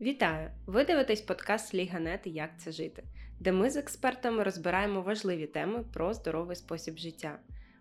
Вітаю! Ви дивитесь подкаст LIGA.net Як це жити, де ми з експертами розбираємо важливі теми про здоровий спосіб життя.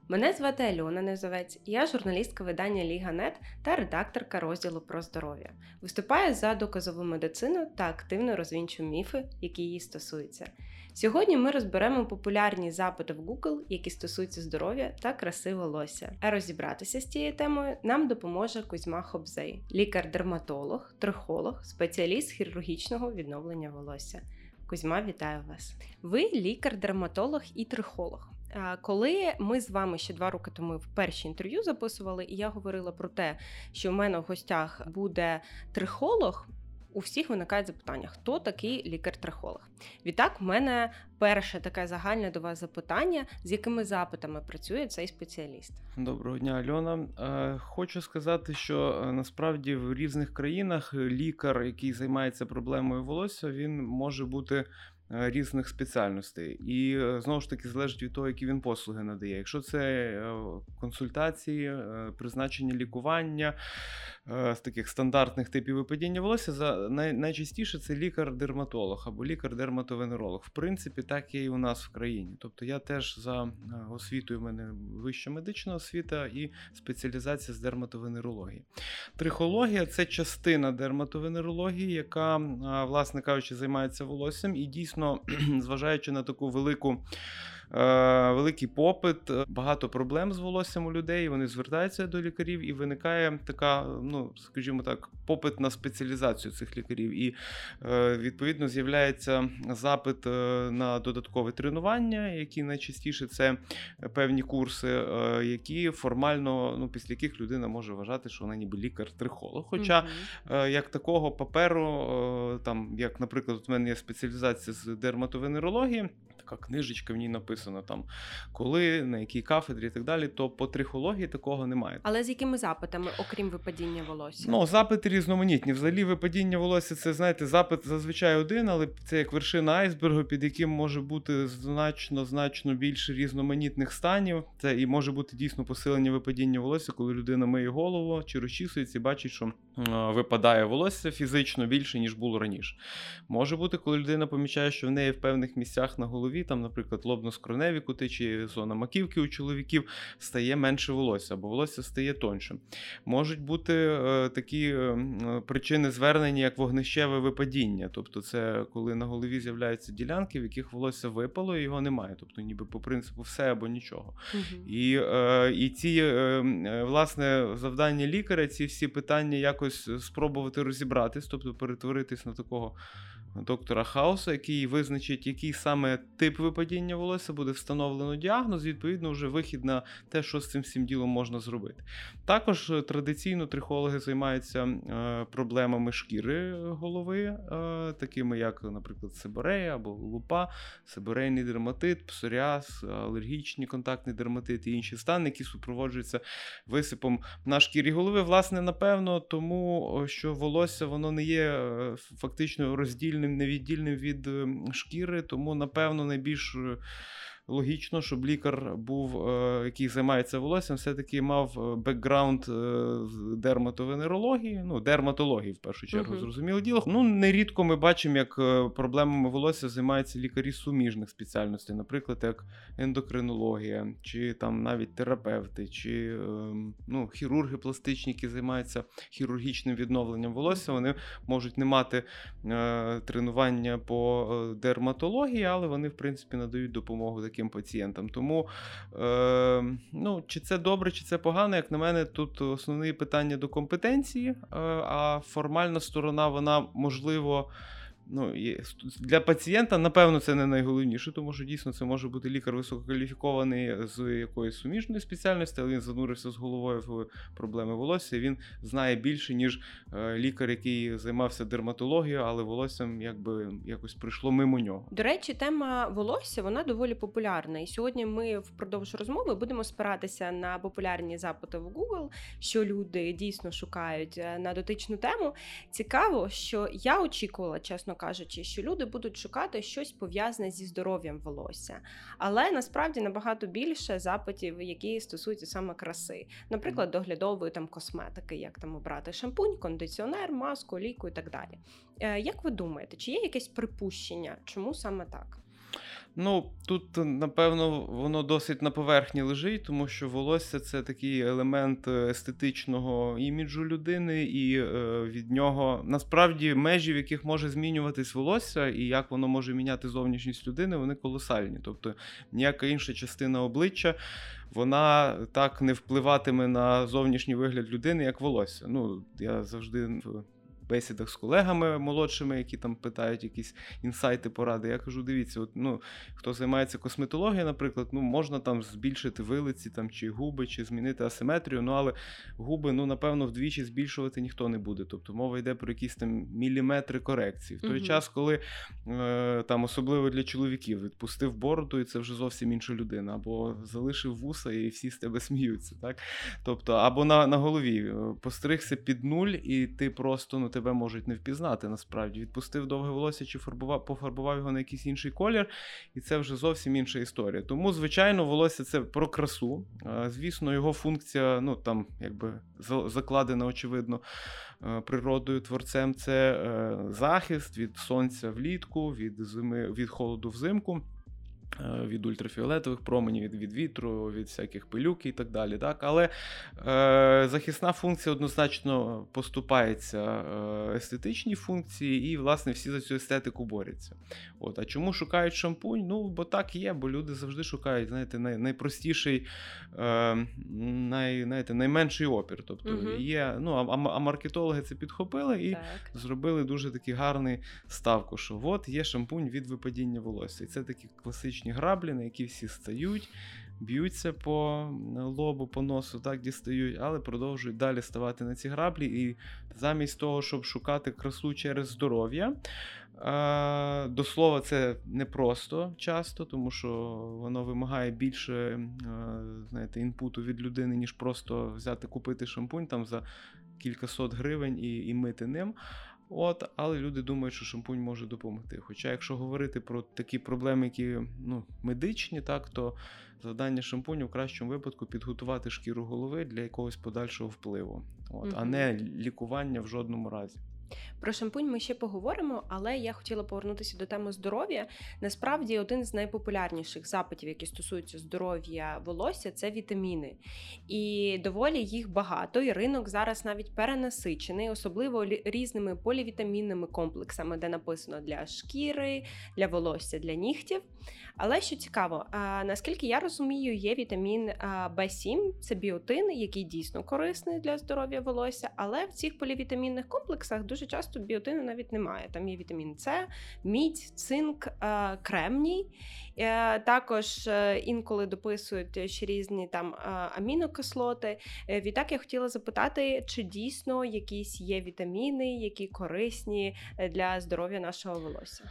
Мене звати Альона Незовець, я журналістка видання LIGA.net та редакторка розділу про здоров'я. Виступаю за доказову медицину та активно розвінчую міфи, які її стосуються. Сьогодні ми розберемо популярні запити в Google, які стосуються здоров'я та краси волосся. А розібратися з цією темою нам допоможе Кузьма Хобзей, лікар-дерматолог, трихолог, спеціаліст хірургічного відновлення волосся. Кузьма, вітаю вас! Ви лікар-дерматолог і трихолог. Коли ми з вами ще два роки тому в перші інтерв'ю записували, і я говорила про те, що в мене в гостях буде трихолог, у всіх виникає запитання, хто такий лікар-трихолог. Відтак, у мене перше таке загальне до вас запитання, з якими запитами працює цей спеціаліст. Доброго дня, Альона. Е, хочу сказати, що е, насправді в різних країнах лікар, який займається проблемою волосся, він може бути. Е, різних спеціальностей, і знову ж таки залежить від того, які він послуги надає. Якщо це консультації, призначення лікування, Е, з таких стандартних типів випадіння волосся за най, найчастіше це лікар-дерматолог або лікар-дерматовенеролог. В принципі, так є і у нас в країні. Тобто я теж за е, освітою в мене вища медична освіта і спеціалізація з дерматовенерології. Трихологія це частина дерматовенерології, яка, е, власне кажучи, займається волоссям, і дійсно, зважаючи на таку велику. Е, великий попит, е, багато проблем з волоссям у людей. Вони звертаються до лікарів, і виникає така, ну скажімо так, попит на спеціалізацію цих лікарів. І е, відповідно з'являється запит на додаткове тренування, які найчастіше це певні курси, які формально, ну після яких людина може вважати, що вона ніби лікар-трихолог. Хоча як такого паперу, там як, наприклад, у мене є спеціалізація з дерматовенерології така книжечка, в ній написано там коли, на якій кафедрі і так далі, то по трихології такого немає. Але з якими запитами, окрім випадіння волосся? Ну, запити різноманітні. Взагалі, випадіння волосся це, знаєте, запит зазвичай один, але це як вершина айсбергу, під яким може бути значно значно більше різноманітних станів. Це і може бути дійсно посилення випадіння волосся, коли людина миє голову чи розчісується і бачить, що випадає волосся фізично більше, ніж було раніше. Може бути, коли людина помічає, що в неї в певних місцях на голові, там, наприклад, лобно-скроневі кути чи зона маківки у чоловіків, стає менше волосся, або волосся стає тоншим. Можуть бути е, такі е, причини звернення, як вогнищеве випадіння. Тобто, це коли на голові з'являються ділянки, в яких волосся випало, і його немає. Тобто, ніби по принципу все або нічого. Угу. І е, і ці е, власне завдання лікаря, ці всі питання якось е, спробувати розібратись, тобто перетворитись на такого доктора Хауса, який визначить, який саме тип випадіння волосся буде встановлено діагноз, відповідно вже вихід на те, що з цим всім ділом можна зробити. Також е, традиційно трихологи займаються е, проблемами шкіри голови, такими як, наприклад, сиборея або лупа, сиборейний дерматит, псоріаз, алергічні контактний дерматит і інші стани, які супроводжуються висипом на шкірі голови. Власне, напевно, тому що волосся воно не є е, фактично роздільним, невіддільним від ем, шкіри, тому, напевно, найбільш е, логічно, щоб лікар був, е, який займається волоссям, все-таки мав е, бекграунд з е, дерматовенерології, ну, дерматології, в першу чергу, uh-huh. зрозуміло діло. Ну, нерідко ми бачимо, як проблемами волосся займаються лікарі суміжних спеціальностей, наприклад, як ендокринологія, чи там навіть терапевти, чи ем, ну, хірурги пластичні, які займаються хірургічним відновленням волосся. Вони можуть не мати тренування по дерматології, але вони, в принципі, надають допомогу таким пацієнтам. Тому е, ну, чи це добре, чи це погано, як на мене, тут основне питання до компетенції, е, а формальна сторона, вона можливо ну, Для пацієнта, напевно, це не найголовніше, тому що дійсно це може бути лікар висококваліфікований з якоїсь суміжної спеціальності, але він занурився з головою в проблеми волосся. Він знає більше, ніж е, лікар, який займався дерматологією, але волоссям якби якось прийшло мимо нього. До речі, тема волосся вона доволі популярна. І сьогодні ми впродовж розмови будемо спиратися на популярні запити в Google, що люди дійсно шукають е, на дотичну тему. Цікаво, що я очікувала, чесно кажучи, що люди будуть шукати щось пов'язане зі здоров'ям волосся, але насправді набагато більше запитів, які стосуються саме краси, наприклад, доглядової там косметики, як там обрати шампунь, кондиціонер, маску, ліку і так далі. Е, Як ви думаєте, чи є якесь припущення, чому саме так? Ну, тут, напевно, воно досить на поверхні лежить, тому що волосся це такий елемент е, естетичного іміджу людини, і е, від нього насправді межі, в яких може змінюватись волосся, і як воно може міняти зовнішність людини, вони колосальні. Тобто ніяка інша частина обличчя вона так не впливатиме на зовнішній вигляд людини, як волосся. Ну, я завжди бесідах з колегами молодшими, які там питають якісь інсайти, поради. Я кажу: дивіться, от, ну, хто займається косметологією, наприклад, ну можна там збільшити вилиці там, чи губи, чи змінити асиметрію, ну але губи, ну, напевно, вдвічі збільшувати ніхто не буде. Тобто мова йде про якісь там міліметри корекції. В той Мгм. час, коли е, там, особливо для чоловіків, відпустив бороду, і це вже зовсім інша людина, або залишив вуса, і всі з тебе сміються. Так? Тобто, або на, на голові е, постригся під нуль, і ти просто ну, тебе можуть не впізнати насправді. Відпустив довге волосся чи фарбував, пофарбував його на якийсь інший колір, і це вже зовсім інша історія. Тому, звичайно, волосся це про красу. Е, Звісно, його функція, ну там якби закладена, очевидно, е, природою, творцем, це е, захист від сонця влітку, від зими, від холоду взимку. Е, Від ультрафіолетових променів, від, від вітру, від всяких пилюк і так далі. Так? Але е, захисна функція однозначно поступається е, естетичній функції, і, власне, всі за цю естетику борються. От. А чому шукають шампунь? Ну, бо так є, бо люди завжди шукають знаєте, най, найпростіший, е, най, знаєте, найменший опір. Тобто Мгм. є, ну, а, а- а маркетологи це підхопили і Так. зробили дуже такий гарний ставку, що от є шампунь від випадіння волосся. І це такі класичні граблі, на які всі стають, б'ються по лобу, по носу, так дістають, але продовжують далі ставати на ці граблі. І замість того, щоб шукати красу через здоров'я. е, До слова, це непросто часто, тому що воно вимагає більше е, знаєте, інпуту від людини, ніж просто взяти купити шампунь там за кількасот гривень і, і мити ним. От, але люди думають, що шампунь може допомогти. Хоча, якщо говорити про такі проблеми, які ну, медичні, так, то завдання шампуню в кращому випадку підготувати шкіру голови для якогось подальшого впливу, от, а не лікування в жодному разі. Про шампунь ми ще поговоримо, але я хотіла повернутися до теми здоров'я. Насправді, один з найпопулярніших запитів, які стосуються здоров'я волосся, це вітаміни. І доволі їх багато. І ринок зараз навіть перенасичений, особливо різними полівітамінними комплексами, де написано для шкіри, для волосся, для нігтів. Але що цікаво, наскільки я розумію, є вітамін а, В7, це біотин, який дійсно корисний для здоров'я волосся, але в цих полівітамінних комплексах дуже часто біотину навіть немає. Там є вітамін С, мідь, цинк, кремній. Е, Також е, інколи дописують ще різні там амінокислоти. Е, Відтак я хотіла запитати, чи дійсно якісь є вітаміни, які корисні для здоров'я нашого волосся.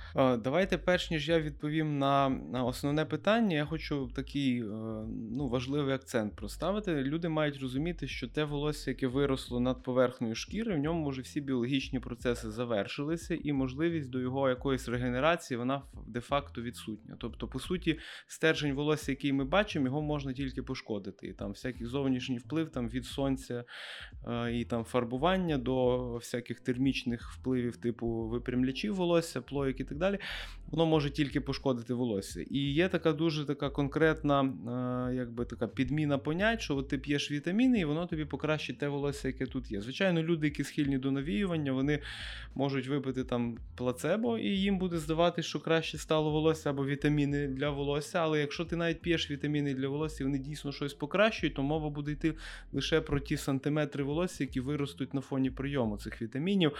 Давайте, перш ніж я відповім на, основне питання, я хочу такий ну, важливий акцент проставити. Люди мають розуміти, що те волосся, яке виросло над поверхнею шкіри, в ньому вже всі біологічні процеси завершилися, і можливість до його якоїсь регенерації вона де-факто відсутня. Тобто, по суті, стержень волосся, який ми бачимо, його можна тільки пошкодити. І там всякий зовнішній вплив там, від сонця е, і там фарбування до всяких термічних впливів, типу випрямлячів волосся, плоїк і так далі, воно може тільки пошкодити волосся. І є така дуже така конкретна, е, якби така підміна понять, що от ти п'єш вітаміни, і воно тобі покращить те волосся, яке тут є. Звичайно, люди, які схильні до навіювання, вони можуть випити там плацебо, і їм буде здаватися, що краще стало волосся або вітаміни для волосся. Але якщо ти навіть п'єш вітаміни для волосся, вони дійсно щось покращують, то мова буде йти лише про ті сантиметри волосся, які виростуть на фоні прийому цих вітамінів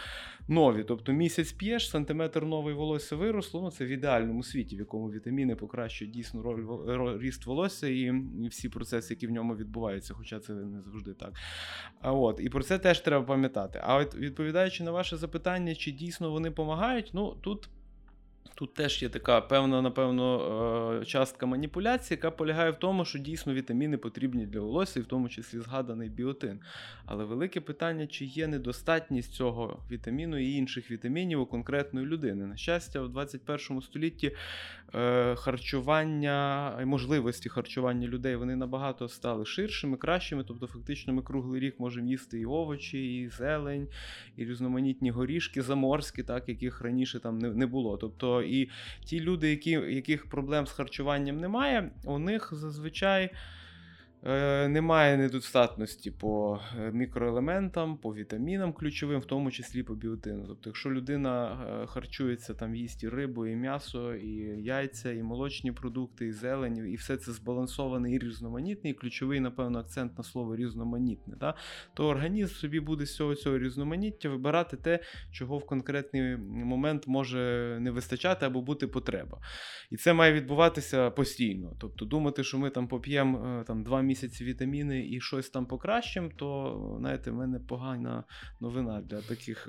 нові. Тобто місяць п'єш, сантиметр новий волосся виросло. Ну це в ідеальному світі, в якому вітаміни покращують дійсно роль ріст волосся і, всі процеси, які в ньому відбуваються, хоча це не завжди так. А от і про це теж треба пам'ятати. А от відповідаючи на ваше запитання, чи дійсно вони допомагають, ну тут. Тут теж є така певна, напевно, е, частка маніпуляції, яка полягає в тому, що дійсно вітаміни потрібні для волосся, і в тому числі згаданий біотин. Але велике питання, чи є недостатність цього вітаміну і інших вітамінів у конкретної людини. На щастя, в 21 столітті е, харчування і можливості харчування людей вони набагато стали ширшими, кращими. Тобто, фактично, ми круглий рік можемо їсти і овочі, і зелень, і різноманітні горішки заморські, так, яких раніше там не було. Тобто і ті люди, які, яких проблем з харчуванням немає, у них зазвичай. Е, немає недостатності по е, мікроелементам, по вітамінам ключовим, в тому числі по біотину. Тобто, якщо людина е, харчується, там їсть і рибу, і м'ясо, і яйця, і молочні продукти, і зелень, і все це збалансоване і різноманітне, і ключовий, напевно, акцент на слово різноманітне, да? то організм собі буде з цього цього різноманіття вибирати те, чого в конкретний момент може не вистачати або бути потреба. І це має відбуватися постійно. Тобто думати, що ми там поп'ємо там два місяці вітаміни і щось там покращимо, то знаєте, в мене погана новина для таких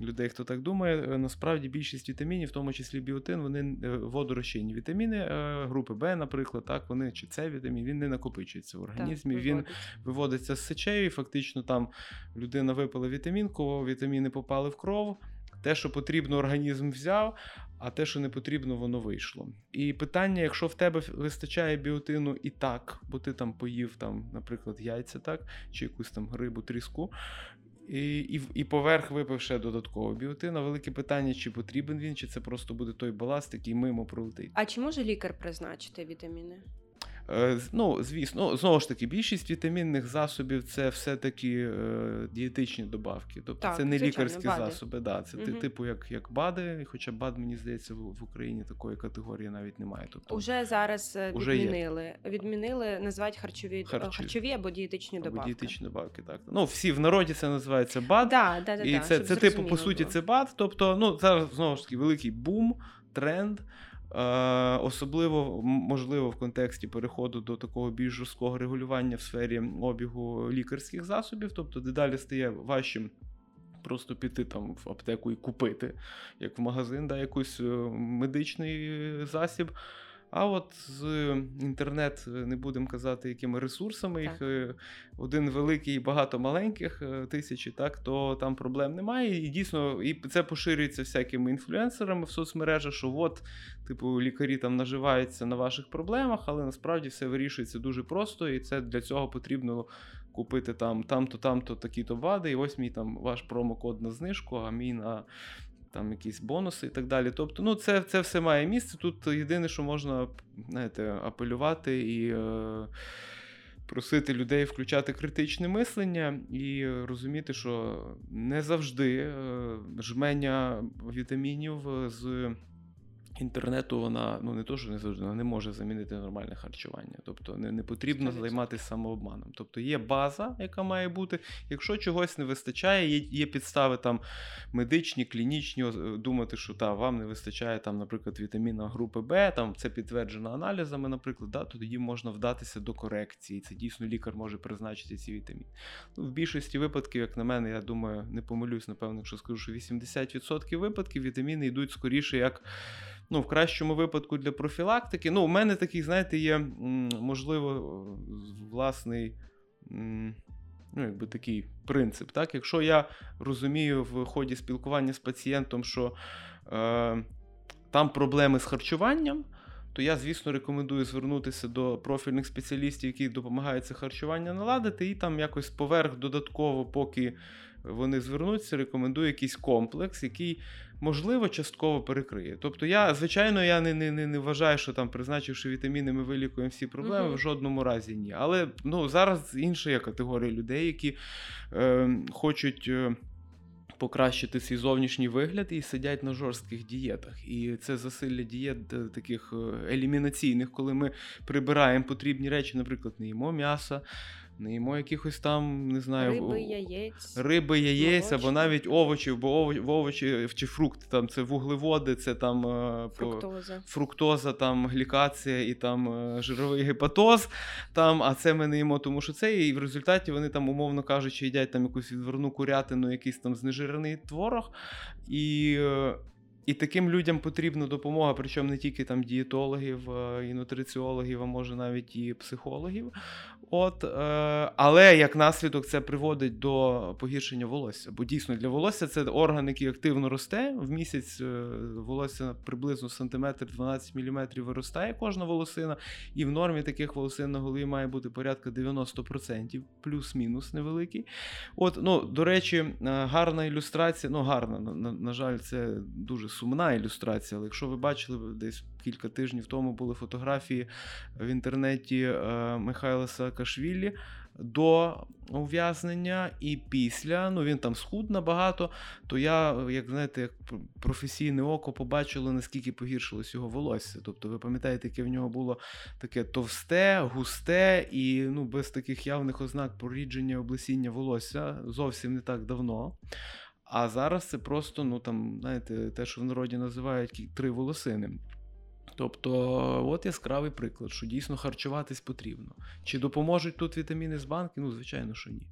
людей, хто так думає. Насправді більшість вітамінів, в тому числі біотин, вони е, водорозчинні вітаміни е, групи Б, наприклад, так, вони чи С вітамін, він не накопичується в організмі. Так, він виводиться з сечею, і фактично там людина випила вітамінку, вітаміни попали в кров. Те, що потрібно, організм взяв, а те, що не потрібно, воно вийшло. І питання: якщо в тебе вистачає біотину і так, бо ти там поїв, там, наприклад, яйця, так, чи якусь там рибу, тріску. І і, і поверх випив ще додатково біотина. Велике питання, чи потрібен він, чи це просто буде той баласт, який мимо пролетить. А чи може лікар призначити вітаміни? Е, ну, звісно, ну, знову ж таки, більшість вітамінних засобів це все-таки е, дієтичні добавки. Тобто так, це не звичайно, лікарські бади. засоби. Да, Це угу. типу як як БАДи, хоча БАД, мені здається, в, Україні такої категорії навіть немає. Тобто, Уже зараз е, уже відмінили. Є. Відмінили, називають харчові Харчі. харчові або дієтичні або добавки. Дієтичні добавки, так. Ну, всі в народі це називається БАД. Да, да, да, і це, це типу, по суті, було. це БАД. Тобто, ну, зараз знову ж таки великий бум, тренд. Е, особливо можливо в контексті переходу до такого більш жорсткого регулювання в сфері обігу лікарських засобів, тобто дедалі стає важчим. Просто піти там в аптеку і купити, як в магазин, да, якийсь е, медичний засіб. А от з інтернет, е, не будемо казати, якими ресурсами, їх е, один великий і багато маленьких е, тисячі, так то там проблем немає. І дійсно, і це поширюється всякими інфлюенсерами в соцмережах, що от, типу, лікарі там наживаються на ваших проблемах, але насправді все вирішується дуже просто, і це для цього потрібно. Купити там там-то, там-то такі-то БАДи, і ось мій там ваш промокод на знижку, а мій на там якісь бонуси і так далі. Тобто, ну, це це все має місце. Тут єдине, що можна знаєте, апелювати і. Е, Просити людей включати критичне мислення і розуміти, що не завжди е, жмення вітамінів з інтернету вона ну не то, що не завжди вона не може замінити нормальне харчування. Тобто не не потрібно 100%. займатися самообманом. Тобто є база, яка має бути. Якщо чогось не вистачає, є є підстави там медичні, клінічні, думати, що та, вам не вистачає там, наприклад, вітаміна групи Б, там це підтверджено аналізами, наприклад, да, то тоді можна вдатися до корекції. Це дійсно лікар може призначити ці вітаміни. Ну, В більшості випадків, як на мене, я думаю, не помилюсь, напевно, якщо скажу, що 80% випадків вітаміни йдуть скоріше як ну, в кращому випадку для профілактики. Ну, У мене такий, знаєте, є, можливо, власний. Ну, якби такий принцип. Так? Якщо я розумію в ході спілкування з пацієнтом, що е, там проблеми з харчуванням, то я, звісно, рекомендую звернутися до профільних спеціалістів, які допомагають це харчування наладити, і там якось поверх додатково, поки вони звернуться, рекомендую якийсь комплекс, який можливо, частково перекриє. Тобто, я, звичайно, я не не, не, не вважаю, що там, призначивши вітаміни, ми вилікуємо всі проблеми, uh-huh. в жодному разі ні. Але ну, зараз інша є категорія людей, які е, хочуть. Е, Покращити свій зовнішній вигляд і сидять на жорстких дієтах. І це засилля дієт е, таких е, елімінаційних, коли ми прибираємо потрібні речі, наприклад, не їмо м'яса, не їмо якихось там, не знаю, риби, яєць, риби, яєць або навіть овочів, бо овочі чи фрукти, там це вуглеводи, це там е, фруктоза, фруктоза там глікація і там е, жировий гепатоз. Там, А це ми не їмо, тому що це, і в результаті вони там, умовно кажучи, їдять там якусь відверну курятину, якийсь там знежирений творог. І е, І таким людям потрібна допомога, причому не тільки там дієтологів і нутриціологів, а може навіть і психологів. От, е, Але як наслідок це приводить до погіршення волосся. Бо дійсно для волосся це орган, який активно росте. В місяць е, волосся приблизно сантиметр 12 мм виростає кожна волосина. І в нормі таких волосин на голові має бути порядка 90%, плюс-мінус невеликий. От, ну, До речі, е, гарна ілюстрація, ну гарна, на, на жаль, це дуже сумна ілюстрація. Але якщо ви бачили десь кілька тижнів тому були фотографії в інтернеті е, Михайла Саакашвілі до ув'язнення і після. Ну він там схуд набагато. То я, як знаєте, як професійне око побачило, наскільки погіршилось його волосся. Тобто, ви пам'ятаєте, яке в нього було таке товсте, густе і ну, без таких явних ознак порідження облесіння волосся зовсім не так давно. А зараз це просто, ну там, знаєте, те, що в народі називають три волосини. Тобто, от яскравий приклад, що дійсно харчуватись потрібно. Чи допоможуть тут вітаміни з банки? Ну, звичайно, що ні.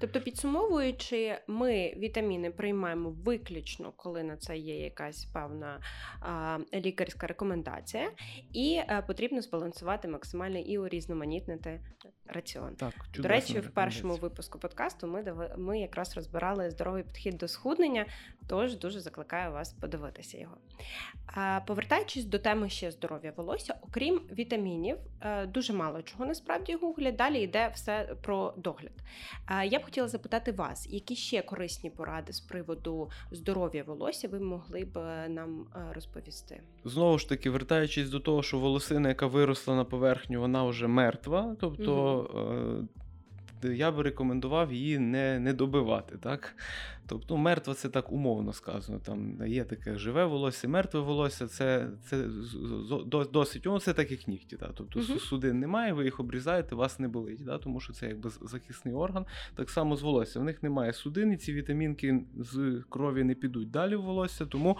Тобто, підсумовуючи, ми вітаміни приймаємо виключно, коли на це є якась певна а, лікарська рекомендація, і а, е, потрібно збалансувати максимально і урізноманітнити раціон. Так, До речі, в першому випуску подкасту ми ми якраз розбирали здоровий підхід до схуднення, тож дуже закликаю вас подивитися його. А, Повертаючись до теми ще здоров'я волосся, окрім вітамінів, е, дуже мало чого насправді гуглять. Далі йде все про догляд. Я б хотіла запитати вас, які ще корисні поради з приводу здоров'я волосся ви могли б е, нам е, розповісти? Знову ж таки, вертаючись до того, що волосина, яка виросла на поверхню, вона вже мертва. Тобто угу я би рекомендував її не не добивати. так? Тобто ну, це так умовно сказано. Там Є таке живе волосся, мертве волосся це це досить ну, це так як нігті. Так? Тобто uh судин немає, ви їх обрізаєте, вас не болить, так? тому що це якби захисний орган. Так само з волосся. В них немає судин, і ці вітамінки з крові не підуть далі в волосся. тому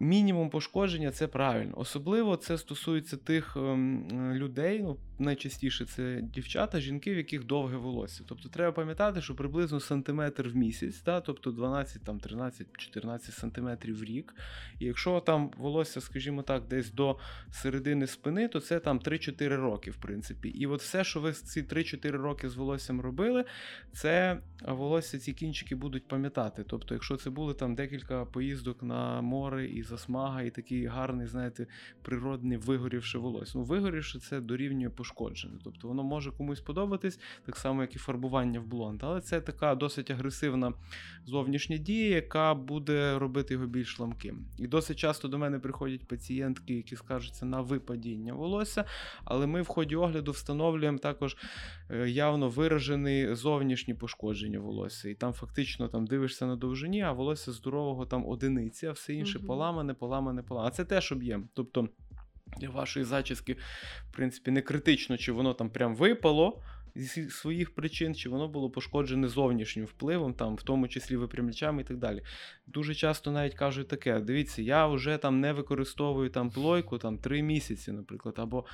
мінімум пошкодження це правильно. Особливо це стосується тих ем, людей, ну найчастіше це дівчата, жінки, в яких довге волосся. Тобто треба пам'ятати, що приблизно сантиметр в місяць, да, тобто 12, там 13-14 сантиметрів в рік. І якщо там волосся, скажімо так, десь до середини спини, то це там 3-4 роки, в принципі. І от все, що ви ці 3-4 роки з волоссям робили, це волосся ці кінчики будуть пам'ятати. Тобто, якщо це були там декілька поїздок на море і засмага, і такий гарний, знаєте, природний вигорівши волосся. Ну, вигорівши це дорівнює пошкоджене. Тобто воно може комусь подобатись, так само, як і фарбування в блонд. Але це така досить агресивна зовнішня дія, яка буде робити його більш ламким. І досить часто до мене приходять пацієнтки, які скаржаться на випадіння волосся, але ми в ході огляду встановлюємо також е, явно виражений зовнішні пошкодження волосся. І там фактично там дивишся на довжині, а волосся здорового там одиниці, а все інше угу поламане, поламане, поламане. А це теж об'єм. Тобто для вашої зачіски, в принципі, не критично, чи воно там прям випало зі своїх причин, чи воно було пошкоджене зовнішнім впливом, там, в тому числі випрямлячами і так далі. Дуже часто навіть кажуть таке: дивіться, я вже там не використовую там плойку там 3 місяці, наприклад, або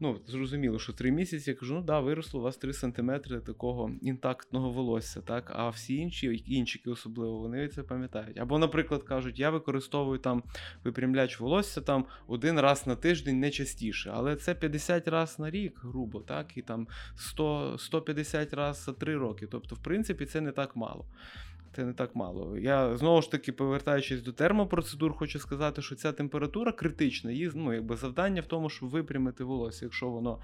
ну, зрозуміло, що 3 місяці я кажу, ну да, виросло у вас 3 см такого інтактного волосся, так, а всі інші, іншики особливо, вони це пам'ятають. Або, наприклад, кажуть, я використовую там випрямляч волосся там один раз на тиждень не частіше, але це 50 разів на рік, грубо, так, і там 100 150 разів за 3 роки. Тобто, в принципі, це не так мало. Це не так мало. Я знову ж таки, повертаючись до термопроцедур, хочу сказати, що ця температура критична. Її ну, якби завдання в тому, щоб випрямити волосся, якщо воно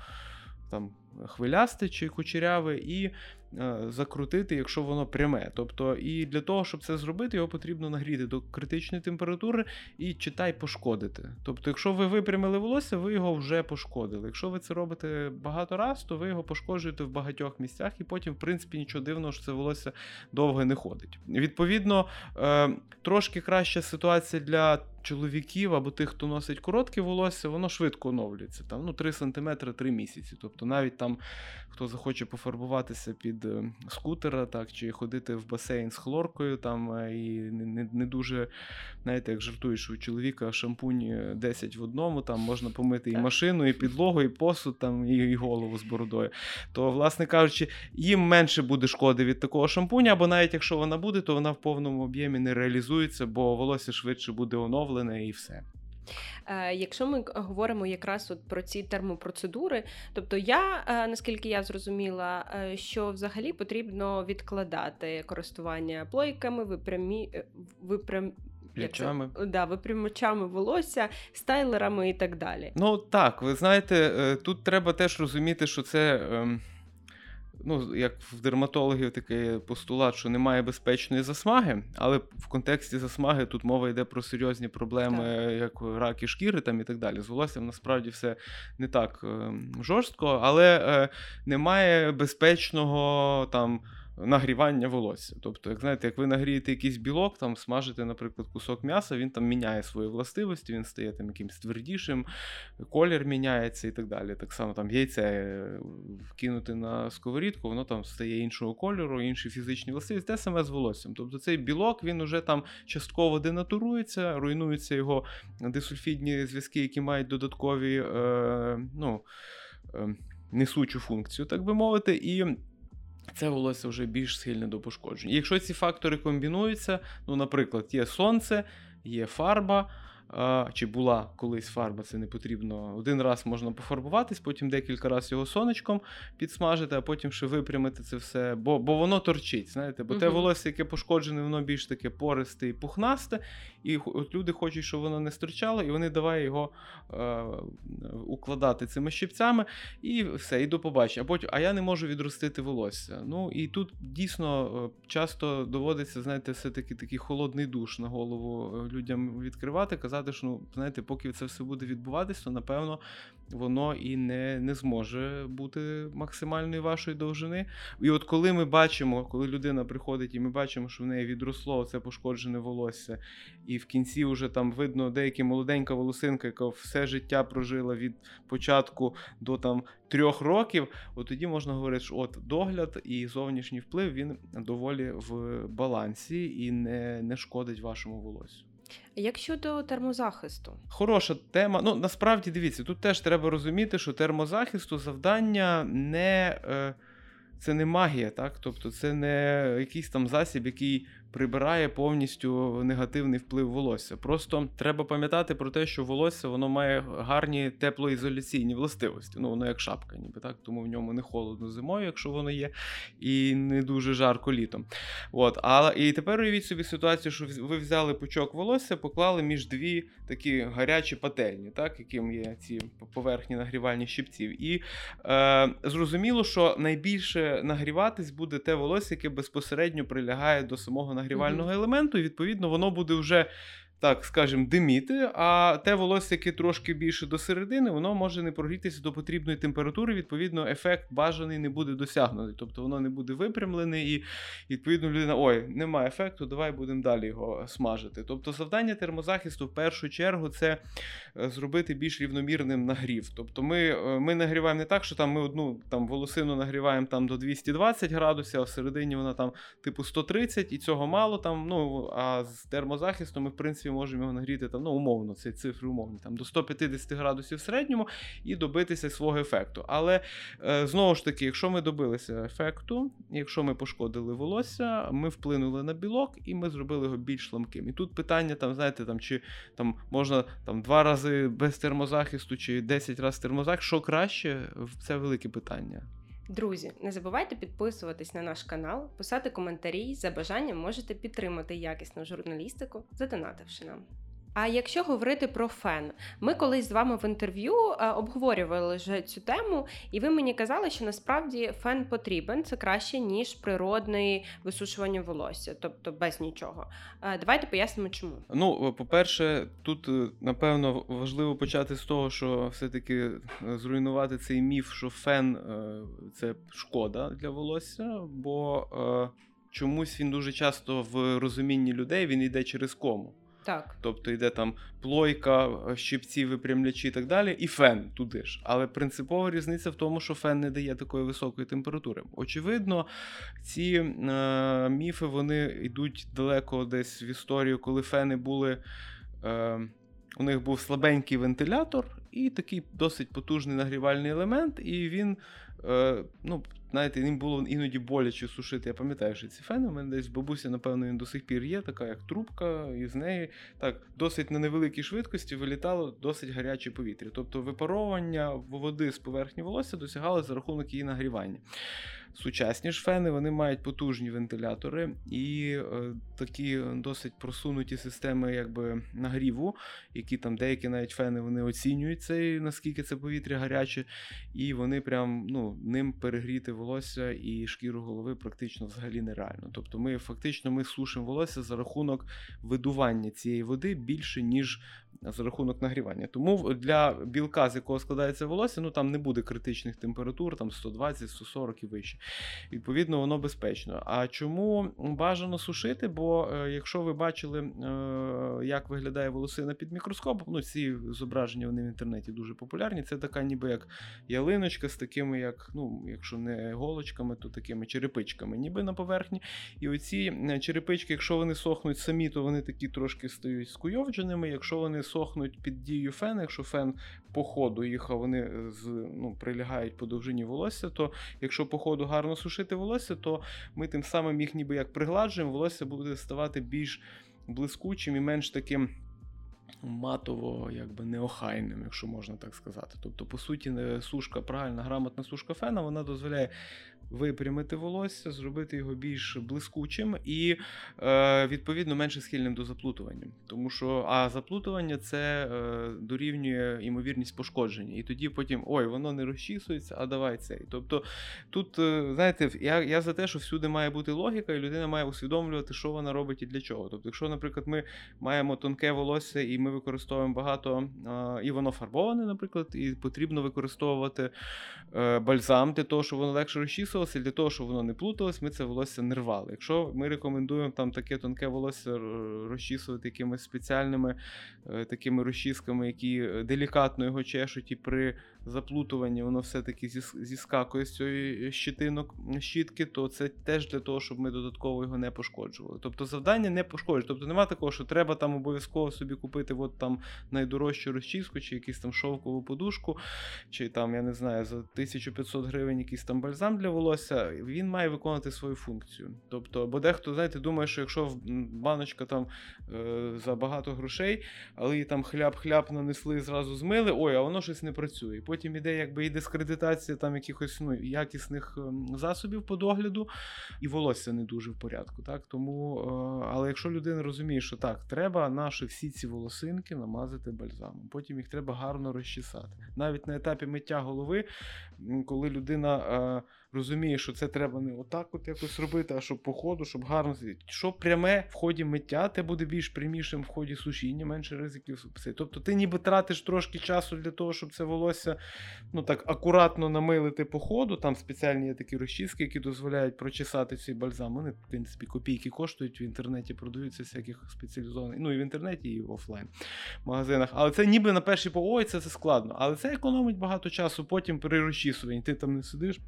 там хвилясте чи кучеряве, і Е, закрутити, якщо воно пряме. Тобто, і для того, щоб це зробити, його потрібно нагріти до критичної температури і читай пошкодити. Тобто, якщо ви випрямили волосся, ви його вже пошкодили. Якщо ви це робите багато раз, то ви його пошкоджуєте в багатьох місцях, і потім, в принципі, нічого дивного, що це волосся довго не ходить. Відповідно, е, трошки краща ситуація для. Чоловіків або тих, хто носить коротке волосся, воно швидко оновлюється. Там ну 3 см 3 місяці. Тобто навіть там хто захоче пофарбуватися під е, скутера, так, чи ходити в басейн з хлоркою, там е, і не не, дуже, знаєте, як жартуєш, у чоловіка шампунь 10 в одному, там можна помити і машину, і підлогу, і посуд, там, і, і голову з бородою. То, власне кажучи, їм менше буде шкоди від такого шампуня, або навіть якщо вона буде, то вона в повному об'ємі не реалізується, бо волосся швидше буде оновлене і все. Е, якщо ми говоримо якраз от про ці термопроцедури, тобто я е, наскільки я зрозуміла, е, що взагалі потрібно відкладати користування плойками, випрямі випрям. Плечами. Да, випрямачами волосся, стайлерами і так далі. Ну так, ви знаєте, тут треба теж розуміти, що це. Ем, ну, як в дерматологів такий постулат, що немає безпечної засмаги, але в контексті засмаги тут мова йде про серйозні проблеми, так. як раки шкіри там і так далі. З волоссям насправді все не так е, жорстко, але е, немає безпечного там нагрівання волосся. Тобто, як знаєте, як ви нагрієте якийсь білок, там смажите, наприклад, кусок м'яса, він там міняє свої властивості, він стає там якимось твердішим, колір міняється і так далі. Так само там яйце вкинути на сковорідку, воно там стає іншого кольору, інші фізичні властивості, те саме з волоссям. Тобто цей білок він уже там частково денатурується, руйнуються його дисульфідні зв'язки, які мають додаткові е, ну, е, несучу функцію, так би мовити. і це волосся вже більш схильне до пошкоджень. Якщо ці фактори комбінуються, ну, наприклад, є сонце, є фарба чи була колись фарба, це не потрібно. Один раз можна пофарбуватись, потім декілька разів його сонечком підсмажити, а потім ще випрямити це все, бо бо воно торчить. знаєте, Бо uh те волосся, яке пошкоджене, воно більш таке пористе і пухнасте. І от люди хочуть, щоб воно не стирчало, і вони давай його е, укладати цими щипцями, і все, і до побачення. А потім, а я не можу відростити волосся. Ну і тут дійсно е, часто доводиться, знаєте, все-таки такий холодний душ на голову е, людям відкривати, казати сказати, що ну, знаєте, поки це все буде відбуватись, то напевно воно і не не зможе бути максимальної вашої довжини. І от коли ми бачимо, коли людина приходить, і ми бачимо, що в неї відросло це пошкоджене волосся, і в кінці вже там видно деяка молоденька волосинка, яка все життя прожила від початку до там трьох років, от тоді можна говорити, що от догляд і зовнішній вплив він доволі в балансі і не, не шкодить вашому волосю. Як щодо термозахисту? Хороша тема. Ну насправді дивіться, тут теж треба розуміти, що термозахисту завдання не. Е, це не магія, так? Тобто це не якийсь там засіб, який прибирає повністю негативний вплив волосся. Просто треба пам'ятати про те, що волосся воно має гарні теплоізоляційні властивості. Ну, воно як шапка, ніби так, тому в ньому не холодно зимою, якщо воно є, і не дуже жарко літом. От, але І тепер уявіть собі ситуацію, що ви взяли пучок волосся, поклали між дві такі гарячі пательні, так, яким є ці поверхні нагрівальні щипців. І е, зрозуміло, що найбільше нагріватись буде те волосся, яке безпосередньо прилягає до самого нагрівального елементу, і відповідно воно буде вже так скажімо, диміти, а те волосся, яке трошки більше до середини, воно може не прогрітися до потрібної температури. Відповідно, ефект бажаний не буде досягнутий. Тобто воно не буде випрямлене, і відповідно людина, ой, немає ефекту, давай будемо далі його смажити. Тобто, завдання термозахисту в першу чергу це е, зробити більш рівномірним нагрів. Тобто, ми е, ми нагріваємо не так, що там ми одну там волосину нагріваємо там до 220 градусів, а всередині вона там типу 130, і цього мало там. Ну а з термозахистом ми в принципі можемо його нагріти там, ну, умовно, це цифри умовні, там до 150 градусів в середньому і добитися свого ефекту. Але е, знову ж таки, якщо ми добилися ефекту, якщо ми пошкодили волосся, ми вплинули на білок і ми зробили його більш ламким. І тут питання, там, знаєте, там, чи там можна там, два рази без термозахисту, чи 10 разів термозахист, що краще, це велике питання. Друзі, не забувайте підписуватись на наш канал, писати коментарі. За бажанням можете підтримати якісну журналістику, задонативши нам. А якщо говорити про фен, ми колись з вами в інтерв'ю е, обговорювали вже цю тему, і ви мені казали, що насправді фен потрібен це краще ніж природне висушування волосся, тобто без нічого. Е, давайте пояснимо, чому. Ну, по-перше, тут е, напевно важливо почати з того, що все-таки зруйнувати цей міф, що фен це шкода для волосся, бо чомусь він дуже часто в розумінні людей він йде через кому. Так. Тобто йде там плойка, щипці, випрямлячі і так далі, і фен туди ж. Але принципова різниця в тому, що фен не дає такої високої температури. Очевидно, ці е, міфи вони йдуть далеко десь в історію, коли фени були. Е, у них був слабенький вентилятор і такий досить потужний нагрівальний елемент, і він, е, ну, знаєте, їм було іноді боляче сушити. Я пам'ятаю, що ці фени у мене десь бабусі, напевно, він до сих пір є, така як трубка, і з неї так досить на невеликій швидкості вилітало досить гаряче повітря. Тобто випаровування води з поверхні волосся досягало за рахунок її нагрівання. Сучасні ж фени вони мають потужні вентилятори і е, такі досить просунуті системи якби нагріву, які там деякі навіть фени вони оцінюють цей, наскільки це повітря гаряче, і вони прям ну, ним перегріти волосся і шкіру голови практично взагалі нереально. Тобто ми фактично ми сушимо волосся за рахунок видування цієї води більше, ніж за рахунок нагрівання. Тому для білка, з якого складається волосся, ну там не буде критичних температур, там 120, 140 і вище. Відповідно, воно безпечно. А чому бажано сушити? Бо е, якщо ви бачили, е, як виглядає волосина під мікроскопом, ну ці зображення вони в інтернеті дуже популярні. Це така, ніби як ялиночка з такими, як, ну, якщо не голочками, то такими черепичками, ніби на поверхні. І оці е, черепички, якщо вони сохнуть самі, то вони такі трошки стають скуйовдженими. Якщо вони сохнуть під дією фена, якщо фен по ходу їх, а вони з, ну, прилягають по довжині волосся, то якщо по ходу гарно сушити волосся, то ми тим самим їх ніби як пригладжуємо, волосся буде ставати більш блискучим і менш таким. Матово, якби неохайним, якщо можна так сказати. Тобто, по суті, сушка, правильна грамотна сушка фена, вона дозволяє випрямити волосся, зробити його більш блискучим і, е, відповідно, менше схильним до заплутування. Тому що а заплутування це е, дорівнює ймовірність пошкодження. І тоді потім ой, воно не розчісується, а давай цей. Тобто тут, е, знаєте, я я за те, що всюди має бути логіка, і людина має усвідомлювати, що вона робить і для чого. Тобто, якщо, наприклад, ми маємо тонке волосся і ми використовуємо багато, і воно фарбоване, наприклад, і потрібно використовувати бальзам для того, щоб воно легше розчісувалося, плуталося, для того, щоб воно не плуталось, ми це волосся не рвали. Якщо ми рекомендуємо там таке тонке волосся розчісувати якимись спеціальними е, такими розчісками, які е, делікатно його чешуть, і при заплутуванні воно все-таки зіскакує з цієї щитинок щітки, то це теж для того, щоб ми додатково його не пошкоджували. Тобто завдання не пошкоджує. Тобто нема такого, що треба там обов'язково собі купити от там найдорожчу розчіску, чи якусь там шовкову подушку, чи там, я не знаю, за 1500 гривень якийсь там бальзам для волосся він має виконувати свою функцію. Тобто, бо дехто, знаєте, думає, що якщо баночка там е, за багато грошей, але її там хляб-хляб нанесли, зразу змили, ой, а воно щось не працює. Потім іде якби і дискредитація там якихось ну, якісних ем, засобів по догляду, і волосся не дуже в порядку. Так? Тому, е, Але якщо людина розуміє, що так, треба наші всі ці волосинки намазати бальзамом, потім їх треба гарно розчесати. Навіть на етапі миття голови, коли людина. Е, розуміє, що це треба не отак от якось робити, а щоб по ходу, щоб гарно сидіти. Що пряме в ході миття, те буде більш прямішим в ході сушіння, менше ризиків. Тобто ти ніби тратиш трошки часу для того, щоб це волосся ну так акуратно намилити по ходу. Там спеціальні є такі розчіски, які дозволяють прочесати цей бальзам. Вони, в принципі, копійки коштують в інтернеті, продаються всяких спеціалізованих, ну і в інтернеті, і в офлайн магазинах. Але це ніби на перший по ой, це, це складно. Але це економить багато часу потім при розчісуванні. Ти там не сидиш.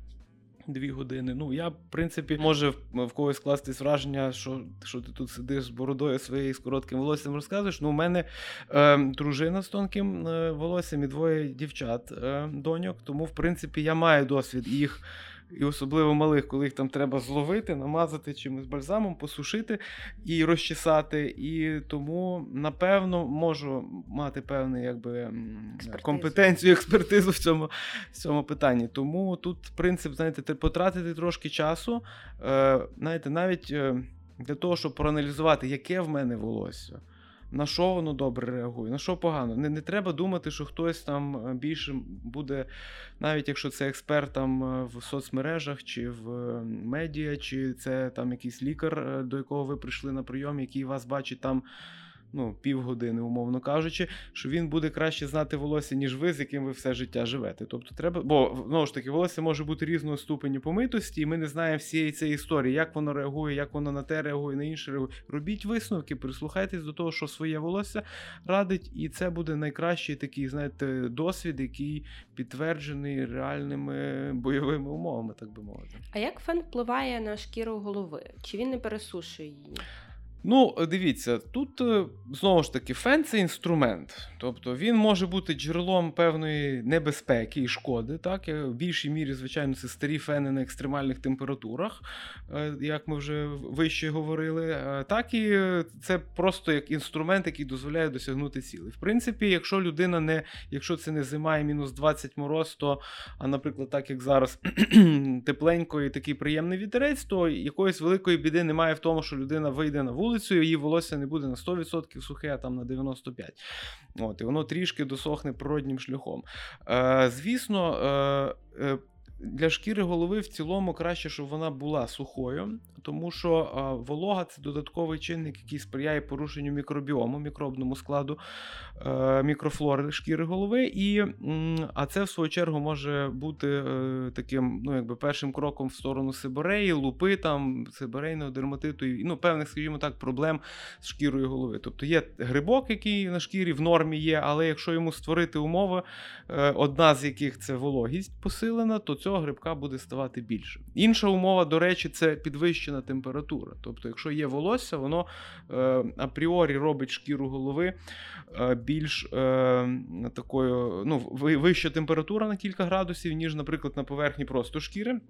Дві години. Ну, я, в принципі, може в, в когось скластись враження, що що ти тут сидиш з бородою своєю з коротким волоссям розказуєш. Ну, у мене е, дружина з тонким е, волоссям і двоє дівчат е, доньок. Тому, в принципі, я маю досвід їх і особливо малих, коли їх там треба зловити, намазати чимось бальзамом, посушити і розчесати. І тому, напевно, можу мати певну якби, компетенцію, експертизу в цьому в цьому питанні. Тому тут принцип, знаєте, потратити трошки часу, е, знаєте, навіть е, для того, щоб проаналізувати, яке в мене волосся на що воно добре реагує, на що погано. Не не треба думати, що хтось там е, більше буде, навіть якщо це експерт там е, в соцмережах чи в е, медіа, чи це там якийсь лікар, до якого ви прийшли на прийом, який вас бачить там ну, півгодини, умовно кажучи, що він буде краще знати волосся, ніж ви, з яким ви все життя живете. Тобто треба, бо знову ж таки, волосся може бути різного ступеню помитості, і ми не знаємо всієї цієї історії, як воно реагує, як воно на те реагує, на інше реагує. Робіть висновки, прислухайтесь до того, що своє волосся радить, і це буде найкращий такий, знаєте, досвід, який підтверджений реальними бойовими умовами, так би мовити. А як фен впливає на шкіру голови? Чи він не пересушує її? Ну, дивіться, тут е, знову ж таки фен це інструмент, тобто він може бути джерелом певної небезпеки і шкоди. Так? Е, в більшій мірі, звичайно, це старі фени на екстремальних температурах, е, як ми вже вище говорили. Так і це просто як інструмент, який дозволяє досягнути цілей. В принципі, якщо людина не, якщо це не зима мінус 20 мороз, то, а наприклад, так як зараз тепленько і такий приємний вітерець, то якоїсь великої біди немає в тому, що людина вийде на вулицю вулицею, її волосся не буде на 100% сухе, а там на 95%. От, І воно трішки досохне природнім шляхом. Е, Звісно, е, е, для шкіри голови в цілому краще, щоб вона була сухою, тому що волога це додатковий чинник, який сприяє порушенню мікробіому, мікробному складу е, мікрофлори шкіри голови. І, А це, в свою чергу, може бути е, таким ну, якби першим кроком в сторону сибореї, лупи, там, сиборейного дерматиту і ну, певних, скажімо так, проблем з шкірою голови. Тобто є грибок, який на шкірі в нормі є, але якщо йому створити умови, е, одна з яких це вологість посилена, то цього грибка буде ставати більше. Інша умова, до речі, це підвищена температура. Тобто, якщо є волосся, воно е, апріорі робить шкіру голови е, більш е, такою, ну, вища температура на кілька градусів, ніж, наприклад, на поверхні просто шкіри.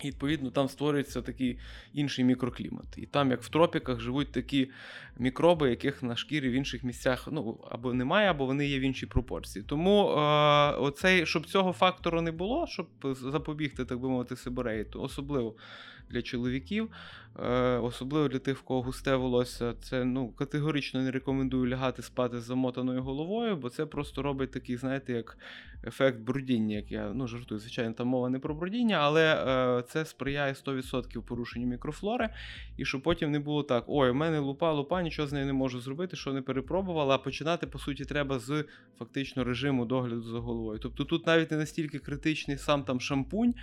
І, відповідно, там створюється такий інший мікроклімат. І там, як в тропіках, живуть такі мікроби, яких на шкірі в інших місцях ну, або немає, або вони є в іншій пропорції. Тому е, оцей, щоб цього фактору не було, щоб запобігти, так би мовити, сибореї, то особливо для чоловіків, е, особливо для тих, в кого густе волосся, це ну, категорично не рекомендую лягати спати з замотаною головою, бо це просто робить такий, знаєте, як ефект брудіння, як я ну, жартую, звичайно, там мова не про брудіння, але е, це сприяє 100% порушенню мікрофлори. І щоб потім не було так: ой, у мене лупа, лупа, нічого з нею не можу зробити, що не перепробувала. А починати, по суті, треба з фактично режиму догляду за головою. Тобто тут навіть не настільки критичний сам там шампунь.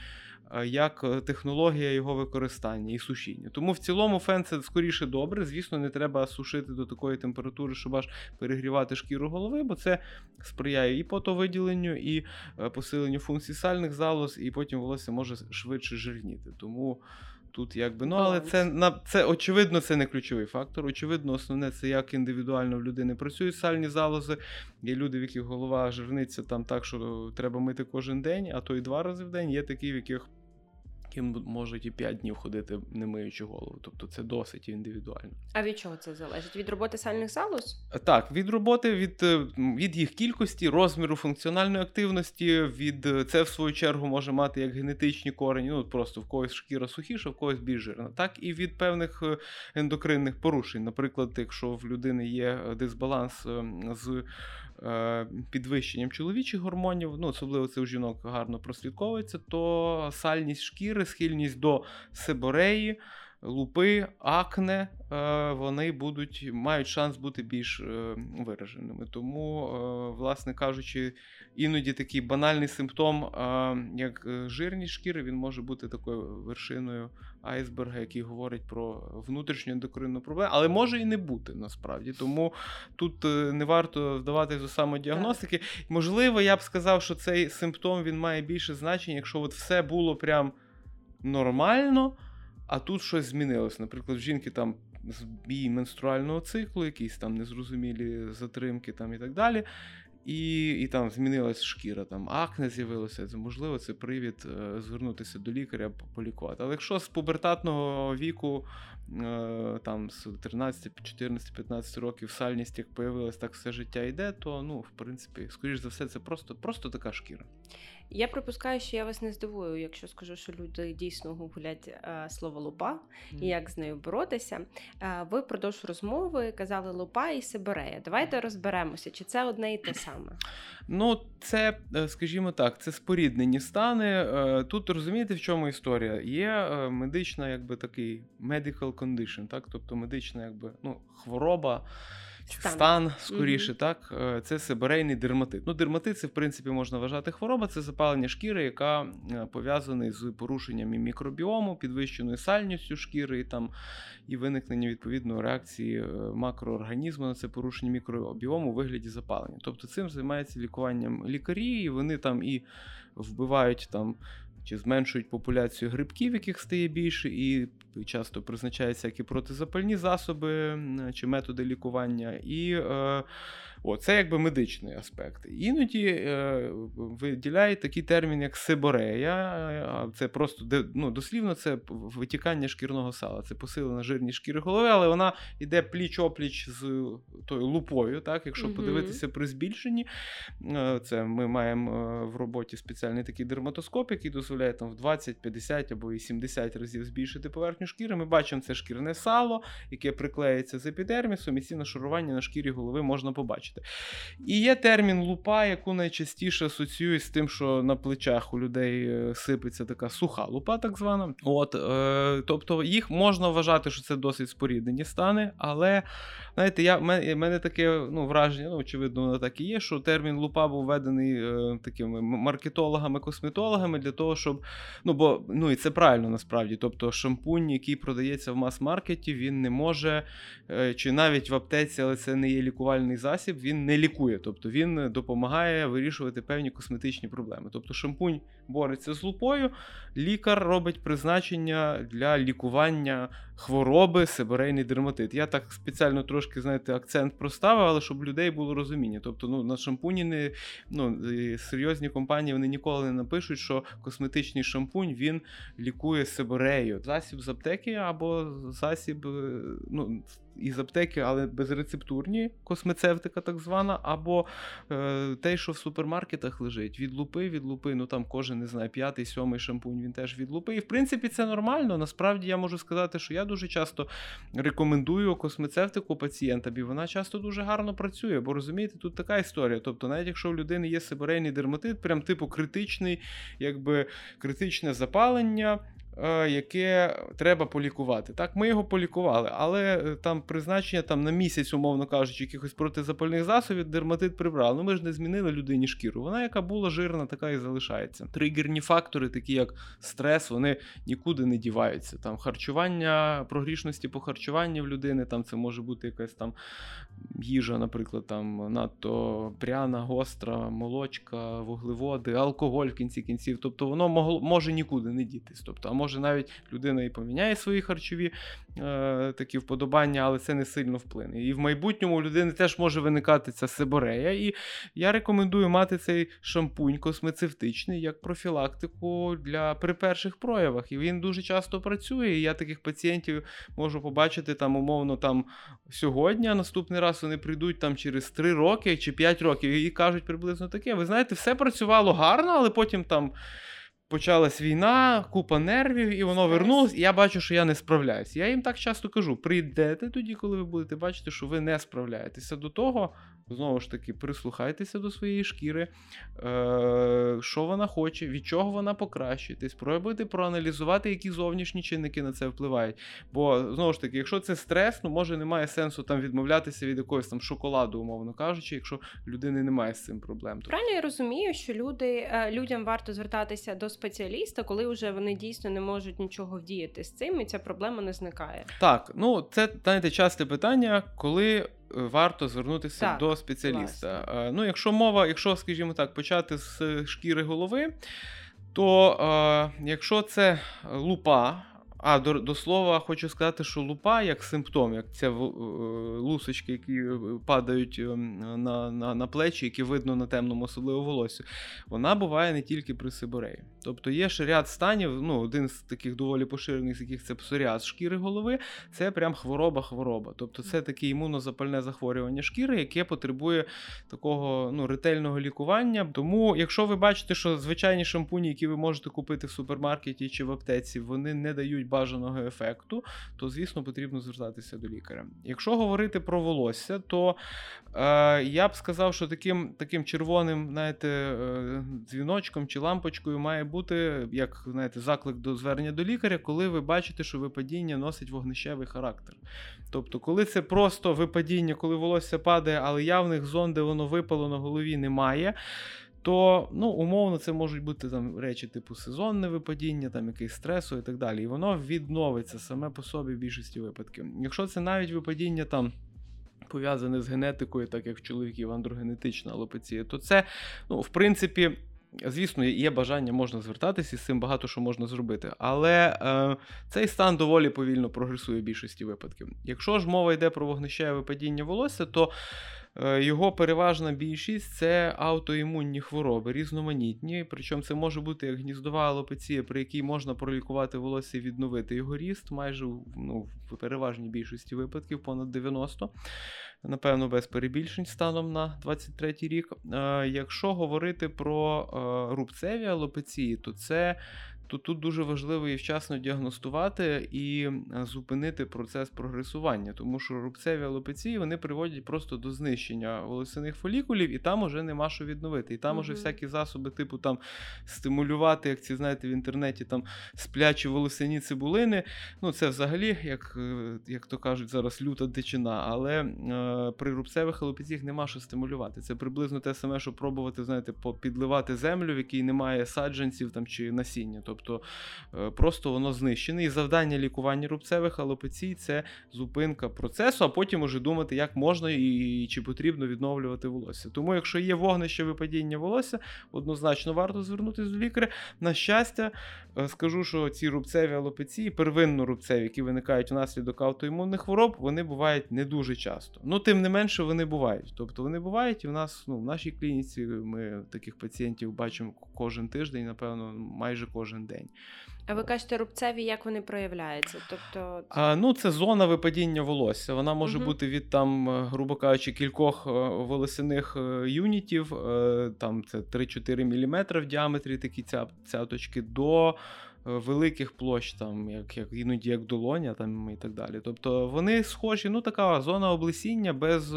Е, як е, технологія його використання і сушіння. Тому в цілому фен це скоріше добре. Звісно, не треба сушити до такої температури, щоб аж перегрівати шкіру голови, бо це сприяє і потовиділенню, і е, посиленню функцій сальних залоз, і потім волосся може швидше жирніти. Тому. Тут якби ну, але це на це очевидно, це не ключовий фактор. Очевидно, основне це як індивідуально в людини працюють сальні залози. Є люди, в яких голова жирниться там так, що треба мити кожен день, а то і два рази в день. Є такі, в яких ким можуть і 5 днів ходити, не миючи голову. Тобто це досить індивідуально. А від чого це залежить? Від роботи сальних залоз? Так, від роботи, від е, від їх кількості, розміру функціональної активності, від е, це в свою чергу може мати як генетичні корені. Ну просто в когось шкіра сухіша, в когось більш жирна. Так і від певних е, ендокринних порушень. Наприклад, якщо в людини є дисбаланс з Е, підвищенням чоловічих гормонів, ну особливо це у жінок гарно прослідковується, то сальність шкіри, схильність до сибореї, лупи, акне, е, вони будуть мають шанс бути більш е, вираженими. Тому, власне кажучи, іноді такий банальний симптом, як жирність шкіри, він може бути такою вершиною айсберга, який говорить про внутрішню ендокринну проблему, але може і не бути насправді. Тому тут е, не варто вдаватися до самодіагностики. Можливо, я б сказав, що цей симптом він має більше значення, якщо от все було прям нормально, а тут щось змінилось. Наприклад, в жінки там збій менструального циклу, якісь там незрозумілі затримки там і так далі і і там змінилась шкіра, там акне з'явилося. Можливо, це привід е, звернутися до лікаря полікувати. Але якщо з пубертатного віку, е, там з 13, 14, 15 років сальність як появилась, так все життя йде, то ну, в принципі, скоріш за все, це просто, просто така шкіра. Я припускаю, що я вас не здивую, якщо скажу, що люди дійсно гуглять е, слово лупа і як з нею боротися. Е, ви впродовж розмови казали лупа і сиборея. Давайте розберемося, чи це одне і те саме. Ну, це, е, скажімо так, це споріднені стани. Тут розумієте, в чому історія? Є медична, якби такий medical condition, так, тобто медична, якби ну, хвороба Стан. стан скоріше, так, е, це сибирейний дерматит. Ну, дерматит це, в принципі, можна вважати хвороба, це запалення шкіри, яка е, пов'язана з порушенням і мікробіому, підвищеною сальністю шкіри і там і виникнення відповідної реакції е, макроорганізму на це порушення мікробіому у вигляді запалення. Тобто цим займається лікуванням лікарі, і вони там і вбивають там. Чи зменшують популяцію грибків, яких стає більше, і часто призначають всякі протизапальні засоби чи методи лікування. І е, о, це якби медичний аспект. Іноді е, виділяють такий термін, як сиборея. Це просто ну, дослівно це витікання шкірного сала. Це посилена жирність шкіри голови, але вона йде пліч-опліч з тою лупою. Так? Якщо Мгм. подивитися при збільшенні, е, це ми маємо е, в роботі спеціальний такий дерматоскоп, який дозволяє там в 20, 50 або і 70 разів збільшити поверхню шкіри. Ми бачимо це шкірне сало, яке приклеїться з епідермісом, і ці нашарування на шкірі голови можна побачити. І є термін лупа, яку найчастіше асоціюють з тим, що на плечах у людей е, сипеться така суха лупа, так звана. От, е, тобто їх можна вважати, що це досить споріднені стани, але знаєте, я, в мене, таке ну, враження, ну, очевидно, воно так і є, що термін лупа був введений е, такими маркетологами, косметологами для того, щоб. Ну, бо ну і це правильно насправді. Тобто, шампунь, який продається в мас-маркеті, він не може, е, чи навіть в аптеці, але це не є лікувальний засіб, він не лікує. Тобто він допомагає вирішувати певні косметичні проблеми. Тобто, шампунь бореться з лупою, лікар робить призначення для лікування хвороби сибирейний дерматит. Я так спеціально трошки, знаєте, акцент проставив, але щоб людей було розуміння. Тобто, ну, на шампуні не ну, серйозні компанії вони ніколи не напишуть, що косметичний шампунь він лікує сибирею. Засіб з аптеки або засіб е, ну, із аптеки, але безрецептурні, космецевтика так звана, або е, те, що в супермаркетах лежить. Від лупи, від лупи, ну там кожен не знаю, п'ятий, сьомий шампунь, він теж від лупи. І в принципі це нормально. Насправді я можу сказати, що я дуже часто рекомендую космецевтику пацієнтам, і вона часто дуже гарно працює. Бо розумієте, тут така історія. Тобто, навіть якщо у людини є сибирейний дерматит, прям типу критичний, якби критичне запалення. Е, Яке треба полікувати. Так, ми його полікували, але е, там призначення там на місяць, умовно кажучи, якихось протизапальних засобів, дерматит прибрали. Ну ми ж не змінили людині шкіру. Вона, яка була жирна, така і залишається. Тригерні фактори, такі як стрес, вони нікуди не діваються. Там харчування, прогрішності по харчуванню в людини, там це може бути якась там їжа, наприклад, там надто пряна, гостра, молочка, вуглеводи, алкоголь в кінці кінців. Тобто воно могло, може нікуди не дітись. Тобто, а може навіть людина і поміняє свої харчові е, такі вподобання, але це не сильно вплине. І в майбутньому у людини теж може виникати ця сиборея. І я рекомендую мати цей шампунь космецевтичний як профілактику для при перших проявах. І він дуже часто працює. І я таких пацієнтів можу побачити там, умовно, там сьогодні, а наступний раз вони прийдуть там через 3 роки чи 5 років і кажуть приблизно таке. Ви знаєте, все працювало гарно, але потім там. Почалась війна, купа нервів, і воно вернулось, і я бачу, що я не справляюсь. Я їм так часто кажу: прийдете тоді, коли ви будете бачити, що ви не справляєтеся до того. Знову ж таки, прислухайтеся до своєї шкіри, е, що вона хоче, від чого вона покращити. Спробуйте проаналізувати, які зовнішні чинники на це впливають. Бо знову ж таки, якщо це стрес, ну може немає сенсу там відмовлятися від якогось там шоколаду, умовно кажучи, якщо людини немає з цим проблем. Правильно я розумію, що люди, е, людям варто звертатися до спеціаліста, коли вже вони дійсно не можуть нічого вдіяти з цим, і ця проблема не зникає. Так, ну це знаєте, часте питання, коли е, варто звернутися Так, до спеціаліста. Власне. Ну, якщо мова, якщо, скажімо так, почати з е, шкіри голови, то е, якщо це лупа. А до, до слова, хочу сказати, що лупа як симптом, як це лусочки, які е, падають е, на, на, на плечі, які видно на темному, особливо волосі, вона буває не тільки при сибореї. Тобто є ще ряд станів, ну, один з таких доволі поширених, з яких це псоріаз шкіри голови, це прям хвороба-хвороба. Тобто це таке імунозапальне захворювання шкіри, яке потребує такого ну, ретельного лікування. Тому, якщо ви бачите, що звичайні шампуні, які ви можете купити в супермаркеті чи в аптеці, вони не дають бажаного ефекту, то звісно потрібно звертатися до лікаря. Якщо говорити про волосся, то е, я б сказав, що таким таким червоним знаєте, е, дзвіночком чи лампочкою має бути як знаєте, заклик до звернення до лікаря, коли ви бачите, що випадіння носить вогнищевий характер. Тобто, коли це просто випадіння, коли волосся падає, але явних зон, де воно випало на голові, немає. То ну, умовно це можуть бути там речі типу сезонне випадіння, там якийсь стресу і так далі. І воно відновиться саме по собі в більшості випадків. Якщо це навіть випадіння там. Пов'язане з генетикою, так як в чоловіків андрогенетична алопеція, то це, ну, в принципі, Звісно, є бажання, можна звертатися і з цим багато що можна зробити. Але е, цей стан доволі повільно прогресує в більшості випадків. Якщо ж мова йде про вогнищеве падіння волосся, то його переважна більшість це аутоімунні хвороби, різноманітні. Причому це може бути як гніздова алопеція, при якій можна пролікувати волосся і відновити його ріст, майже ну, в переважній більшості випадків, понад 90 напевно, без перебільшень станом на 23 рік. Е, якщо говорити про е, рубцеві алопеції, то це то тут дуже важливо і вчасно діагностувати і зупинити процес прогресування, тому що рубцеві алопеції вони приводять просто до знищення волосяних фолікулів, і там уже нема що відновити. І там угу. уже всякі засоби, типу там стимулювати, як ці знаєте, в інтернеті там сплячі волосяні цибулини. Ну це взагалі, як е, як то кажуть, зараз люта дичина. Але е, при рубцевих алопеціях нема що стимулювати. Це приблизно те саме, що пробувати, знаєте, підливати землю, в якій немає саджанців там чи насіння. Тобто тобто е, просто воно знищене. І завдання лікування рубцевих алопецій це зупинка процесу, а потім уже думати, як можна і чи потрібно відновлювати волосся. Тому, якщо є вогнище випадіння волосся, однозначно варто звернутися до лікаря. На щастя, е, скажу, що ці рубцеві алопеції, первинно рубцеві, які виникають внаслідок аутоімунних хвороб, вони бувають не дуже часто. Ну, тим не менше, вони бувають. Тобто вони бувають, і в нас ну, в нашій клініці ми таких пацієнтів бачимо кожен тиждень, напевно, майже кожен. А ви кажете, рубцеві, як вони проявляються? Тобто, а, ну це зона випадіння волосся. Вона може угу. бути від там, е, грубо кажучи, кількох е, волосяних е, юнітів, там це 3-4 мм в діаметрі такі ця, цяточки, до великих площ, там, як як іноді як долоня, там і так далі. Тобто вони схожі, ну така зона облесіння без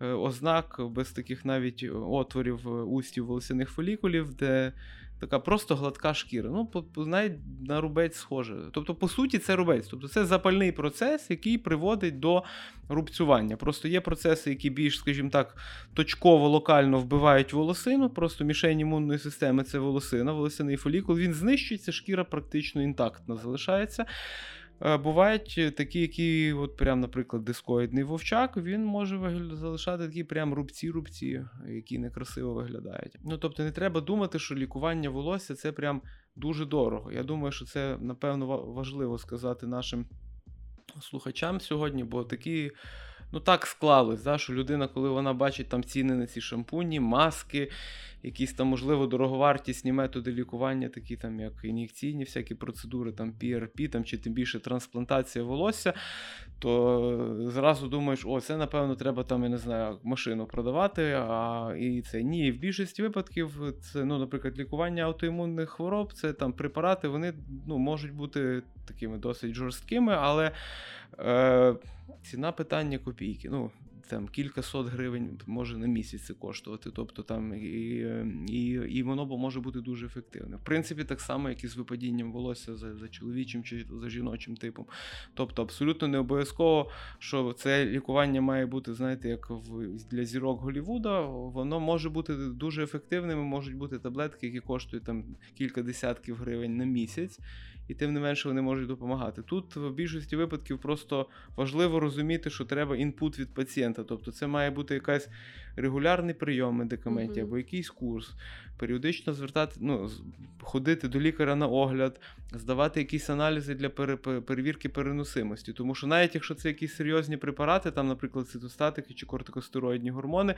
ознак, без таких навіть отворів устів волосяних фолікулів, де така просто гладка шкіра. Ну, навіть на рубець схоже. Тобто, по суті, це рубець. Тобто це запальний процес, який приводить до рубцювання. Просто є процеси, які більш, скажімо так, точково, локально вбивають волосину. Просто мішень імунної системи це волосина, волосяний фолікул. Він знищується, шкіра практично інтактна залишається. Е, бувають е, такі, які, от прям, наприклад, дискоїдний вовчак, він може залишати такі прям рубці-рубці, які некрасиво виглядають. Ну тобто не треба думати, що лікування волосся це прям дуже дорого. Я думаю, що це напевно важливо сказати нашим слухачам сьогодні, бо такі. Ну так склалось, да, що людина, коли вона бачить там ціни на ці шампуні, маски, якісь там, можливо, дороговартісні методи лікування, такі там, як ін'єкційні всякі процедури, там PRP, там, чи тим більше трансплантація волосся, то зразу думаєш, о, це, напевно, треба там, я не знаю, машину продавати. А і це ні, в більшості випадків, це, ну, наприклад, лікування аутоімунних хвороб, це там препарати, вони ну, можуть бути такими досить жорсткими, але. Е, Ціна питання копійки. Ну, там кілька сот гривень може на місяць це коштувати. Тобто там і і, і воно може бути дуже ефективне. В принципі, так само, як і з випадінням волосся за за чоловічим чи за жіночим типом. Тобто, абсолютно не обов'язково, що це лікування має бути, знаєте, як в для зірок Голівуда, воно може бути дуже ефективним. Можуть бути таблетки, які коштують там кілька десятків гривень на місяць і тим не менше вони можуть допомагати. Тут в більшості випадків просто важливо розуміти, що треба інпут від пацієнта. Тобто це має бути якась регулярний прийом медикаментів mm-hmm. або якийсь курс, періодично звертати, ну, ходити до лікаря на огляд, здавати якісь аналізи для перевірки переносимості. Тому що навіть якщо це якісь серйозні препарати, там, наприклад, цитостатики чи кортикостероїдні гормони,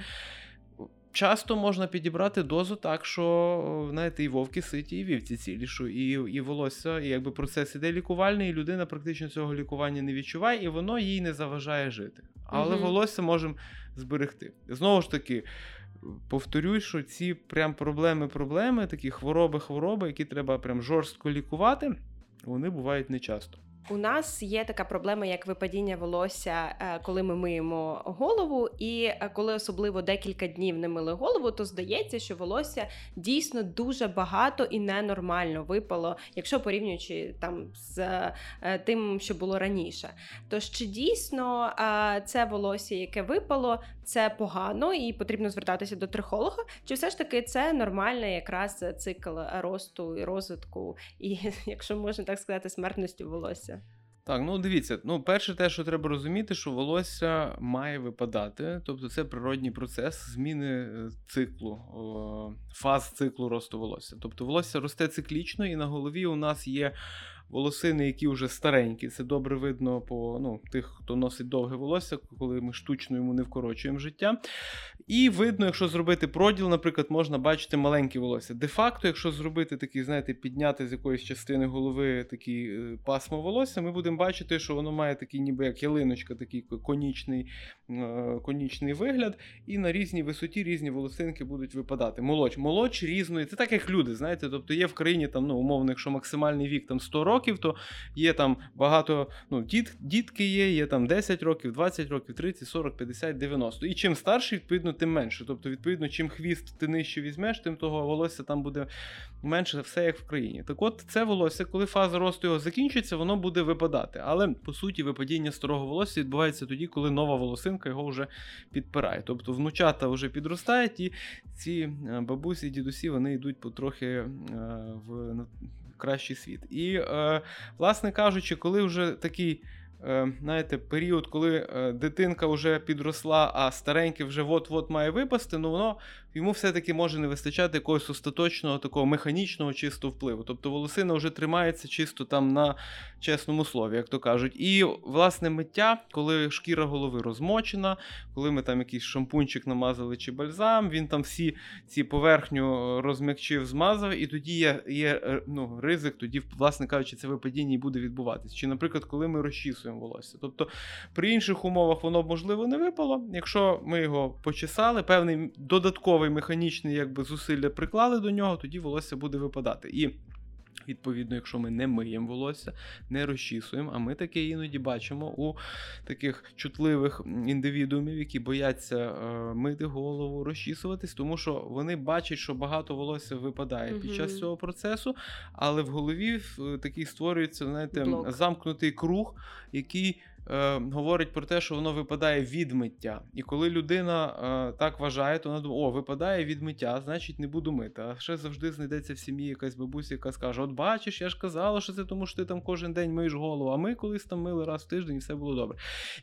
Часто можна підібрати дозу так, що знаєте, і вовки ситі, і вівці цілі, що і і волосся, і якби процес іде лікувальний, і людина практично цього лікування не відчуває, і воно їй не заважає жити. Але угу. волосся можемо зберегти. Знову ж таки, повторюсь, що ці прям проблеми-проблеми, такі хвороби-хвороби, які треба прям жорстко лікувати. вони бувають нечасто. У нас є така проблема, як випадіння волосся, е, коли ми миємо голову, і е, коли особливо декілька днів не мили голову, то здається, що волосся дійсно дуже багато і ненормально випало, якщо порівнюючи там з е, тим, що було раніше. Тож чи дійсно це волосся, яке випало, це погано і потрібно звертатися до трихолога? Чи все ж таки це нормальний якраз цикл росту і розвитку, і якщо можна так сказати, смертності волосся? Так, ну дивіться, ну перше, те, що треба розуміти, що волосся має випадати, тобто це природній процес зміни е, циклу, фаз циклу росту волосся. Тобто волосся росте циклічно, і на голові у нас є волосини, які вже старенькі. Це добре видно по ну, тих, хто носить довге волосся, коли ми штучно йому не вкорочуємо життя. І видно, якщо зробити проділ, наприклад, можна бачити маленькі волосся. Де-факто, якщо зробити такий, знаєте, підняти з якоїсь частини голови такі е, пасмо волосся, ми будемо бачити, що воно має такий, ніби як ялиночка, такий конічний е, конічний вигляд, і на різній висоті різні волосинки будуть випадати. Молодь, молодь різної, це так як люди, знаєте, тобто є в країні там, ну, умовно, якщо максимальний вік там 100 років, то є там багато ну, діт, дітки є, є там 10 років, 20 років, 30, 40, 50, 90. І чим старший, відповідно, тим менше. Тобто, відповідно, чим хвіст ти нижче візьмеш, тим того волосся там буде менше, все як в країні. Так от, це волосся, коли фаза росту його закінчиться, воно буде випадати. Але по суті, випадіння старого волосся відбувається тоді, коли нова волосинка його вже підпирає. Тобто внучата вже підростають, і ці е, бабусі, дідусі вони йдуть потрохи е, в кращий світ. І, е, власне кажучи, коли вже такий. Е, знаєте, період, коли е, дитинка вже підросла, а стареньке вже от-от має випасти, ну воно йому все-таки може не вистачати якогось остаточного такого механічного чистого впливу. Тобто волосина вже тримається чисто там на чесному слові, як то кажуть. І власне миття, коли шкіра голови розмочена, коли ми там якийсь шампунчик намазали чи бальзам, він там всі ці поверхню розм'якчив, змазав, і тоді є є е, ну, ризик, тоді, власне кажучи, це випадіння і буде відбуватись. Чи, наприклад, коли ми розчісуємо волосся. Тобто при інших умовах воно можливо не випало. Якщо ми його почесали, певний додатковий механічний якби, зусилля приклали до нього, тоді волосся буде випадати. І Відповідно, якщо ми не миємо волосся, не розчісуємо, а ми таке іноді бачимо у таких чутливих індивідуумів, які бояться е, мити голову, розчісуватись, тому що вони бачать, що багато волосся випадає угу. під час цього процесу, але в голові такий створюється знаєте, Блок. замкнутий круг, який е, говорить про те, що воно випадає від миття. І коли людина е, так вважає, то вона думає, о, випадає від миття, значить не буду мити. А ще завжди знайдеться в сім'ї якась бабуся, яка скаже: От бачиш, я ж казала, що це тому, що ти там кожен день миєш голову, а ми колись там мили раз в тиждень і все було добре.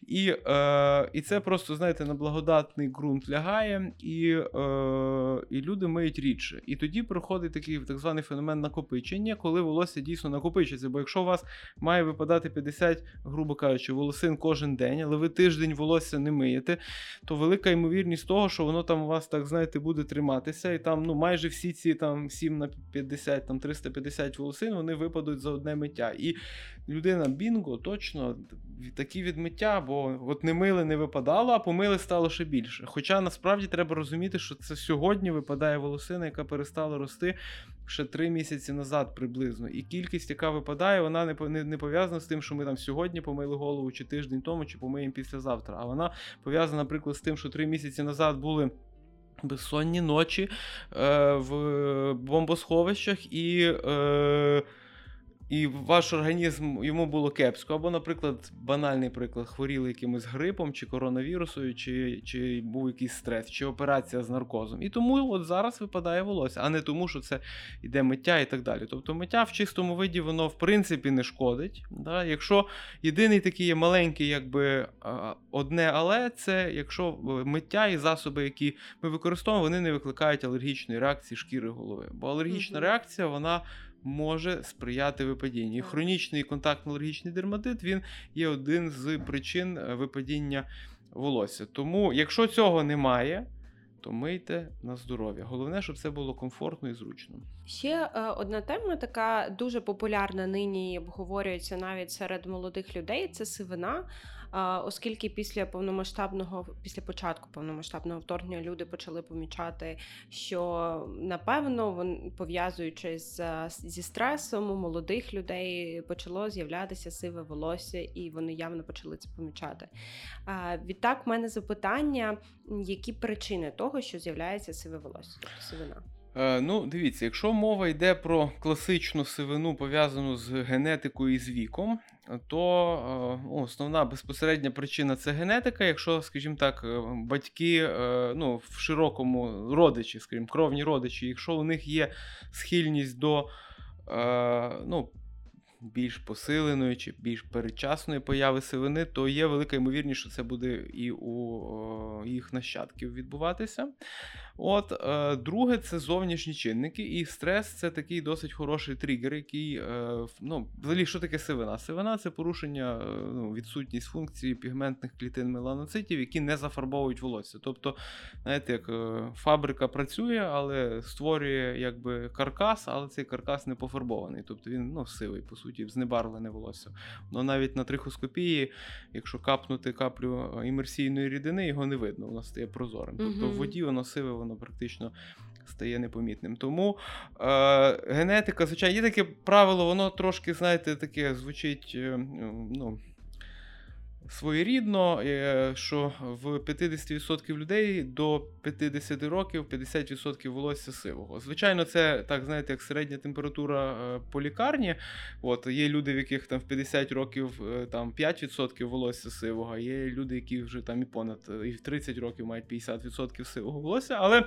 І е, і це просто, знаєте, на благодатний ґрунт лягає, і е, і люди миють рідше. І тоді проходить такий так званий феномен накопичення, коли волосся дійсно накопичиться. Бо якщо у вас має випадати 50, грубо кажучи, волосся волосин кожен день, але ви тиждень волосся не миєте, то велика ймовірність того, що воно там у вас, так знаєте, буде триматися. І там ну, майже всі ці там 7 на 50, там 350 волосин вони випадуть за одне миття. І людина бінго точно такі відмиття, бо от не мили не випадало, а помили стало ще більше. Хоча насправді треба розуміти, що це сьогодні випадає волосина, яка перестала рости ще три місяці назад приблизно. І кількість, яка випадає, вона не не, не пов'язана з тим, що ми там сьогодні помили голову, чи тиждень тому, чи помиємо післязавтра. А вона пов'язана, наприклад, з тим, що три місяці назад були. Безсонні ночі е, в бомбосховищах і е, і ваш організм йому було кепсько. Або, наприклад, банальний приклад, хворіли якимось грипом чи коронавірусою, чи чи був якийсь стрес, чи операція з наркозом. І тому от зараз випадає волосся, а не тому, що це йде миття і так далі. Тобто миття в чистому виді воно в принципі не шкодить. Да? Якщо єдиний такий є маленький, якби одне, але це якщо миття і засоби, які ми використовуємо, вони не викликають алергічної реакції шкіри голови. Бо алергічна mm-hmm. реакція, вона може сприяти випадінню. І хронічний контактно-алергічний дерматит він є один з причин е, випадіння волосся. Тому, якщо цього немає, то мийте на здоров'я. Головне, щоб це було комфортно і зручно. Ще е, одна тема, така дуже популярна нині обговорюється навіть серед молодих людей. Це сивина. Оскільки після повномасштабного, після початку повномасштабного вторгнення люди почали помічати, що напевно вони пов'язуючи з зі стресом у молодих людей почало з'являтися сиве волосся, і вони явно почали це помічати. Відтак, в мене запитання: які причини того, що з'являється сиве волосся, тобто сивина? Е, ну, дивіться, якщо мова йде про класичну сивину, пов'язану з генетикою і з віком, то е, основна безпосередня причина це генетика. Якщо, скажімо так, е, батьки ну, в широкому родичі, скажімо, кровні родичі, якщо у них є схильність до ну, більш посиленої чи більш передчасної появи сивини, то є велика ймовірність, що це буде і у їх нащадків відбуватися. От, е, Друге, це зовнішні чинники, і стрес це такий досить хороший тригер, який. Е, ну, Взагалі, що таке сивина? Сивина це порушення, е, ну, відсутність функції пігментних клітин меланоцитів, які не зафарбовують волосся. Тобто, знаєте, як фабрика працює, але створює якби каркас, але цей каркас не пофарбований. Тобто він ну, сивий, по суті, знебарвлене волосся. Воно навіть на трихоскопії, якщо капнути каплю е, імерсійної рідини, його не видно, воно стає прозорим. Тобто в воді воно сиве, воно практично стає непомітним. Тому е, генетика, звичайно, є таке правило, воно трошки, знаєте, таке звучить. Е, ну, Своєрідно, е, що в 50% людей до 50 років 50% волосся сивого. Звичайно, це так, знаєте, як середня температура е, по лікарні. От Є люди, в яких там в 50 років там 5% волосся сивого, є люди, які вже там і понад і в 30 років мають 50% сивого волосся. але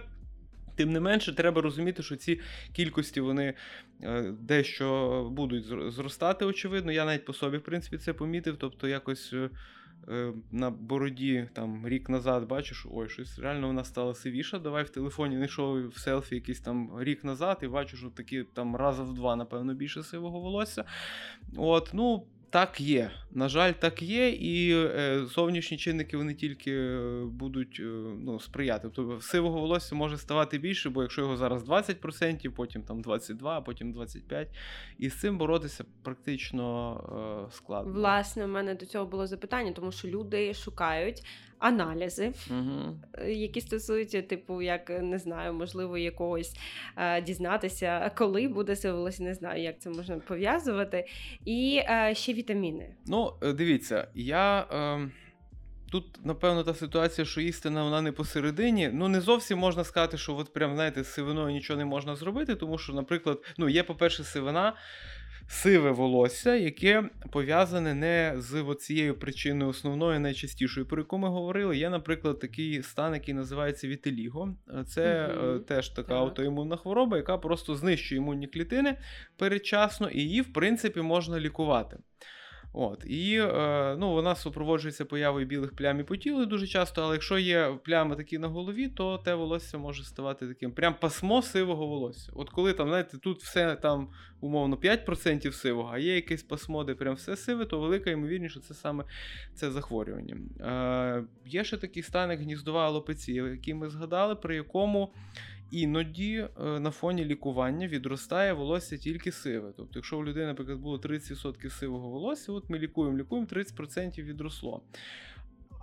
Тим не менше, треба розуміти, що ці кількості вони е, дещо будуть зростати, очевидно. Я навіть по собі, в принципі, це помітив. Тобто, якось е, е, на бороді там рік назад бачу, що ой, щось реально вона стала сивіша. Давай в телефоні знайшов в селфі якийсь там рік назад, і бачу, що такі там раза в два, напевно, більше сивого волосся. От, ну. Так є. На жаль, так є, і е, зовнішні чинники вони тільки е, будуть е, ну, сприяти. Тобто сивого волосся може ставати більше, бо якщо його зараз 20%, потім там 22%, а потім 25%. І з цим боротися практично складно. Власне, у мене до цього було запитання, тому що люди шукають аналізи, угу. які стосуються, типу, як не знаю, можливо, якогось е, дізнатися, коли буде сивилося, не знаю, як це можна пов'язувати. І е, ще вітаміни. Ну, е, дивіться, я. Е... Тут, напевно, та ситуація, що істина вона не посередині. Ну, не зовсім можна сказати, що от прям, знаєте, з сивиною нічого не можна зробити, тому що, наприклад, ну, є, по-перше, сивина, сиве волосся, яке пов'язане не з цією причиною основною, найчастішою, про яку ми говорили. Є, наприклад, такий стан, який називається вітеліго. Це угу. теж така так. аутоімунна хвороба, яка просто знищує імунні клітини передчасно, і її, в принципі, можна лікувати. От, І е, ну, вона супроводжується появою білих плям і по тілу дуже часто, але якщо є плями такі на голові, то те волосся може ставати таким прям пасмо сивого волосся. От коли там, знаєте, тут все там умовно 5% сивого, а є якесь пасмо, де прям все сиве, то велика ймовірність, що це саме це захворювання. Е, Є ще такий станик гніздова алопеція, який ми згадали, при якому іноді е, на фоні лікування відростає волосся тільки сиве. Тобто, якщо у людини, наприклад, було 30% сивого волосся, от ми лікуємо, лікуємо, 30% відросло.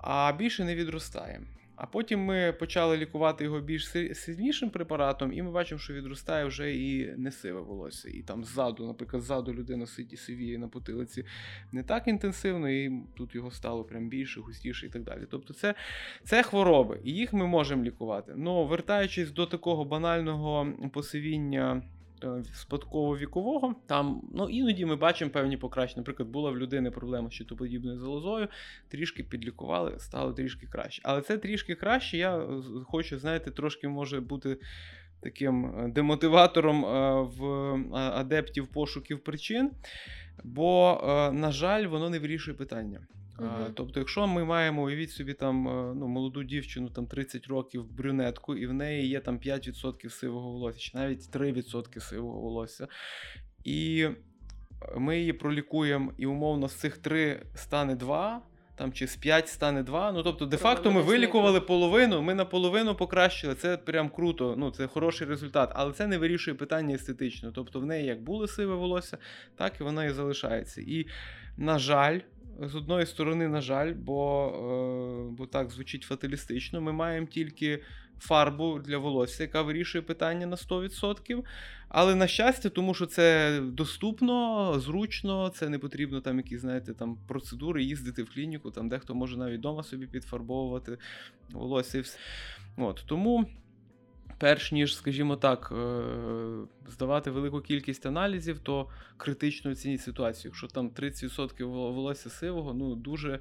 А більше не відростає. А потім ми почали лікувати його більш сильнішим препаратом, і ми бачимо, що відростає вже і не сиве волосся. І там ззаду, наприклад, ззаду людина сивіє на потилиці не так інтенсивно, і тут його стало прям більше, густіше і так далі. Тобто це це хвороби, і їх ми можемо лікувати. Ну, вертаючись до такого банального посивіння. Е, спадково-вікового. Там ну, іноді ми бачимо певні покращення. Наприклад, була в людини проблема з щитоподібною залозою, трішки підлікували, стало трішки краще. Але це трішки краще. Я е, хочу, знаєте, трошки може бути. Таким е, демотиватором в адептів пошуків причин, бо, на жаль, воно не вирішує питання. Угу. Тобто, якщо ми маємо, уявіть собі, там е, ну, молоду дівчину там 30 років брюнетку, і в неї є там 5% сивого волосся, чи навіть 3% сивого волосся, і ми її пролікуємо, і умовно з цих 3 стане 2. Там чи з 5 стане 2. Ну, тобто, де-факто ми вилікували половину, ми наполовину покращили. Це прям круто, ну це хороший результат. Але це не вирішує питання естетично. Тобто в неї як було сиве волосся, так і воно і залишається. І, на жаль, з одної сторони, на жаль, бо, е, бо так звучить фаталістично. Ми маємо тільки фарбу для волосся, яка вирішує питання на 100%. Але на щастя, тому що це доступно, зручно, це не потрібно там якісь, знаєте, там процедури, їздити в клініку, там дехто може навіть вдома собі підфарбовувати волосся. і все. От, Тому. Перш ніж, скажімо так, е, здавати велику кількість аналізів, то критично оцініть ситуацію. Якщо там 30% волосся сивого, ну дуже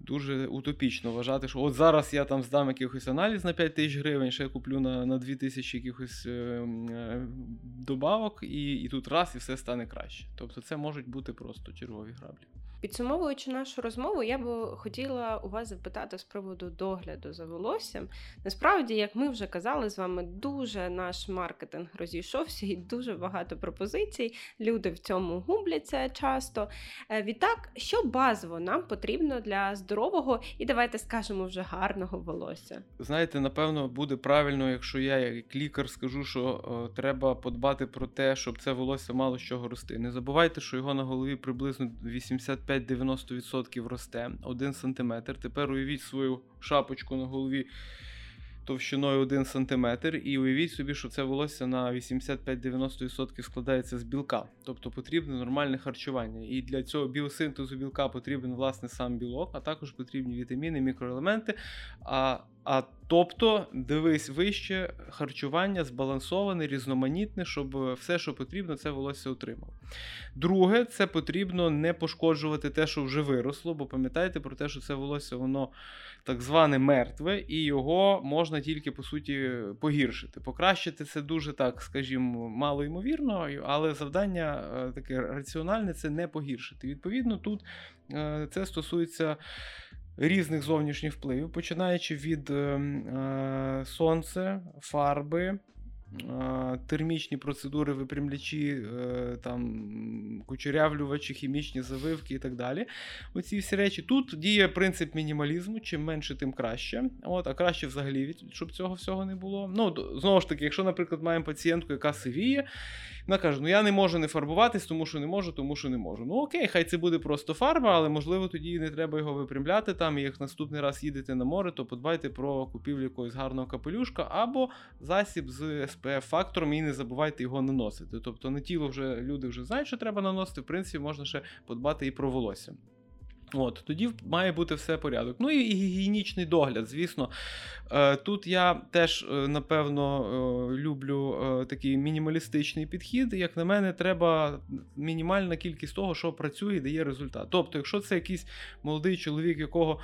дуже утопічно вважати, що от зараз я там здам якийсь аналіз на 5 тисяч гривень, ще куплю на на 2 тисячі якихось е, е, добавок, і, і тут раз і все стане краще. Тобто це можуть бути просто чергові граблі. Підсумовуючи нашу розмову, я б хотіла у вас запитати з приводу догляду за волоссям. Насправді, як ми вже казали з вами, дуже наш маркетинг розійшовся і дуже багато пропозицій. Люди в цьому губляться часто. Е, відтак, що базово нам потрібно для здорового і давайте скажемо вже гарного волосся. Знаєте, напевно, буде правильно, якщо я, як лікар, скажу, що о, е, треба подбати про те, щоб це волосся мало з чого рости. Не забувайте, що його на голові приблизно 85 85-90% росте 1 см. Тепер уявіть свою шапочку на голові товщиною 1 см, і уявіть собі, що це волосся на 85-90% складається з білка. Тобто потрібне нормальне харчування. І для цього біосинтезу білка потрібен власне сам білок, а також потрібні вітаміни, мікроелементи. А а тобто, дивись вище харчування збалансоване, різноманітне, щоб все, що потрібно, це волосся отримало. Друге, це потрібно не пошкоджувати те, що вже виросло, бо пам'ятайте про те, що це волосся, воно так зване мертве, і його можна тільки по суті погіршити. Покращити це дуже так, скажімо, мало ймовірно, але завдання е, таке раціональне це не погіршити. Відповідно, тут е, це стосується. Різних зовнішніх впливів, починаючи від ем, е, сонця, фарби, термічні процедури, випрямлячі, е, там, кучерявлювачі, хімічні завивки і так далі. Оці всі речі. Тут діє принцип мінімалізму, чим менше, тим краще. От, А краще взагалі, щоб цього всього не було. Ну, Знову ж таки, якщо, наприклад, маємо пацієнтку, яка сивіє, вона каже: ну я не можу не фарбуватись, тому що не можу, тому що не можу. Ну окей, хай це буде просто фарба, але можливо тоді не треба його випрямляти. Там, і як наступний раз їдете на море, то подбайте про купівлю якогось гарного капелюшка або засіб з spf фактором і не забувайте його наносити. Тобто на тіло вже люди вже знають, що треба наносити. В принципі, можна ще подбати і про волосся. От, Тоді має бути все порядок. Ну і гігієнічний догляд, звісно. Е, тут я теж, е, напевно, е, люблю такий мінімалістичний підхід. Як на мене, треба мінімальна кількість того, що працює і дає результат. Тобто, якщо це якийсь молодий чоловік, якого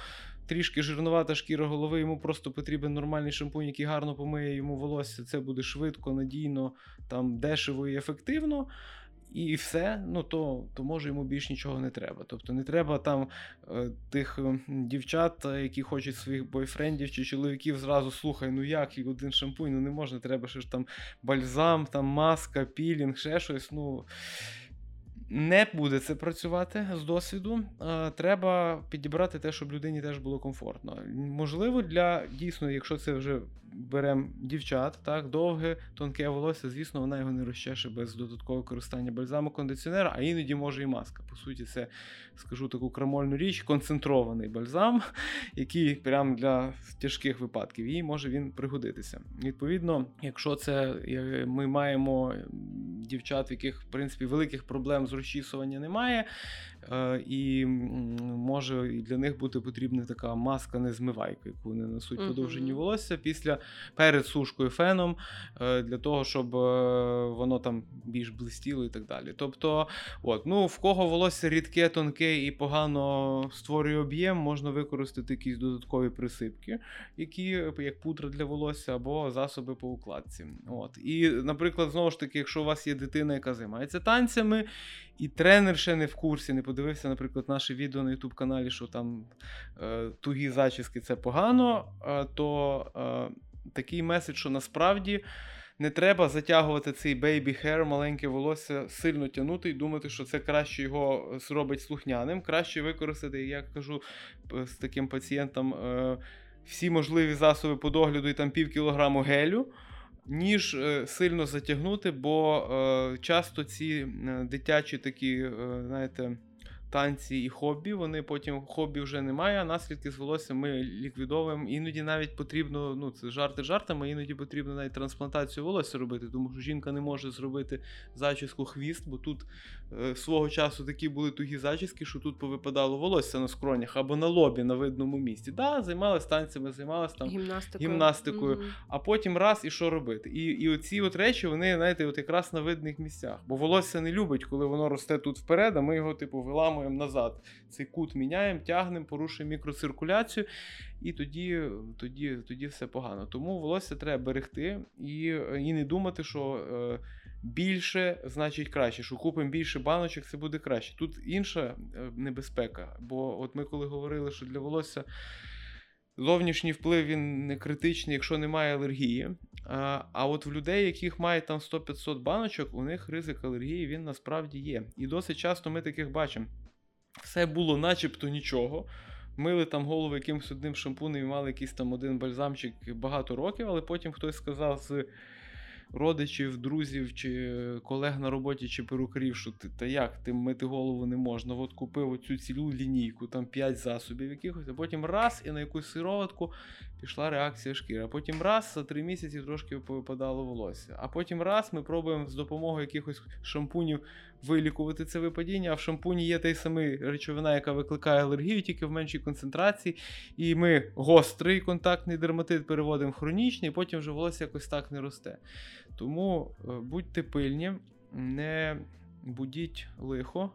трішки жирнувата шкіра голови, йому просто потрібен нормальний шампунь, який гарно помиє йому волосся. Це буде швидко, надійно, там, дешево і ефективно. І все, ну то то може йому більш нічого не треба. Тобто не треба там е, тих е, дівчат, е, які хочуть своїх бойфрендів чи чоловіків, зразу слухай, ну як і один шампунь, ну не можна, треба ще ж там бальзам, там маска, пілінг, ще щось. ну... Не буде це працювати з досвіду. Треба підібрати те, щоб людині теж було комфортно. Можливо, для дійсно, якщо це вже беремо дівчат, так, довге, тонке волосся, звісно, вона його не розчеше без додаткового користання бальзаму кондиціонера, а іноді може і маска. По суті, це скажу таку крамольну річ, концентрований бальзам, який прямо для тяжких випадків їй може він пригодитися. Відповідно, якщо це ми маємо дівчат, в яких в принципі великих проблем з розчісування немає. Е, і може для них бути потрібна така маска незмивайка, яку вони несуть uh-huh. подовжені волосся після перед сушкою феном е, для того, щоб е, воно там більш блистіло і так далі. Тобто, от, ну в кого волосся рідке, тонке і погано створює об'єм, можна використати якісь додаткові присипки, які як пудра для волосся або засоби по укладці. От. І, наприклад, знову ж таки, якщо у вас є дитина, яка займається танцями, і тренер ще не в курсі, не подивився, наприклад, наше відео на YouTube каналі, що там е, тугі зачіски це погано, е, то е, такий меседж, що насправді. Не треба затягувати цей baby hair, маленьке волосся, сильно тягнути і думати, що це краще його зробить слухняним. Краще використати, як кажу з таким пацієнтам, е, всі можливі засоби по догляду і там пів кілограму гелю ніж е, сильно затягнути, бо е, часто ці е, дитячі такі, знаєте, танці і хобі. Вони потім хобі вже немає, а наслідки з волоссям ми ліквідовуємо. Іноді навіть потрібно, ну це жарти жартами, іноді потрібно навіть трансплантацію волосся робити, тому що жінка не може зробити зачіску хвіст, бо тут е, свого часу такі були тугі зачіски, що тут повипадало волосся на скронях або на лобі на видному місці. Да, займалися танцями, займалися там Гімнастикою. гімнастикою. Мгм. а потім раз і що робити. І, і оці от речі, вони, знаєте, от якраз на видних місцях. Бо волосся не любить, коли воно росте тут вперед, а ми його, типу, виламуємо назад. Цей кут міняємо, тягнемо, порушуємо мікроциркуляцію, і тоді, тоді, тоді все погано. Тому волосся треба берегти і, і не думати, що. Е, Більше значить краще, що купимо більше баночок, це буде краще. Тут інша е, небезпека. Бо от ми коли говорили, що для волосся Зовнішній вплив він не критичний, якщо немає алергії. А, а от в людей, яких має там 100-500 баночок, у них ризик алергії він насправді є. І досить часто ми таких бачимо. Все було начебто нічого. Мили там голову якимось одним шампунем і мали якийсь там один бальзамчик багато років, але потім хтось сказав з родичів, друзів чи колег на роботі чи перукарів, що ти та як ти мити голову не можна. От купив оцю цілу лінійку, там 5 засобів якихось, а потім раз і на якусь сироватку пішла реакція шкіри. А потім раз за 3 місяці трошки повипадало волосся. А потім раз ми пробуємо з допомогою якихось шампунів вилікувати це випадіння. А в шампуні є та й самий речовина, яка викликає алергію, тільки в меншій концентрації. І ми гострий контактний дерматит переводимо в хронічний, і потім вже волосся якось так не росте. Тому е, будьте пильні, не будіть лихо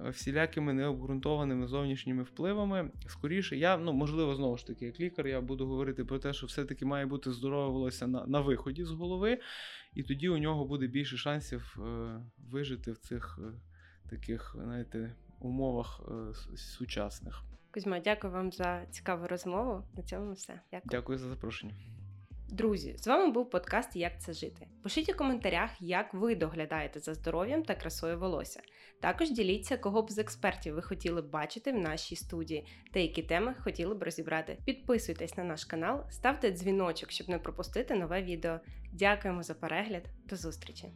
е, всілякими необґрунтованими зовнішніми впливами. Скоріше, я, ну, можливо, знову ж таки, як лікар, я буду говорити про те, що все-таки має бути здорове волосся на, на виході з голови, і тоді у нього буде більше шансів е, вижити в цих е, таких, знаєте, умовах е, сучасних. Кузьма, дякую вам за цікаву розмову. На цьому все. Дякую. Дякую за запрошення. Друзі, з вами був подкаст Як це жити. Пишіть у коментарях, як ви доглядаєте за здоров'ям та красою волосся. Також діліться, кого б з експертів ви хотіли б бачити в нашій студії та які теми хотіли б розібрати. Підписуйтесь на наш канал, ставте дзвіночок, щоб не пропустити нове відео. Дякуємо за перегляд. До зустрічі!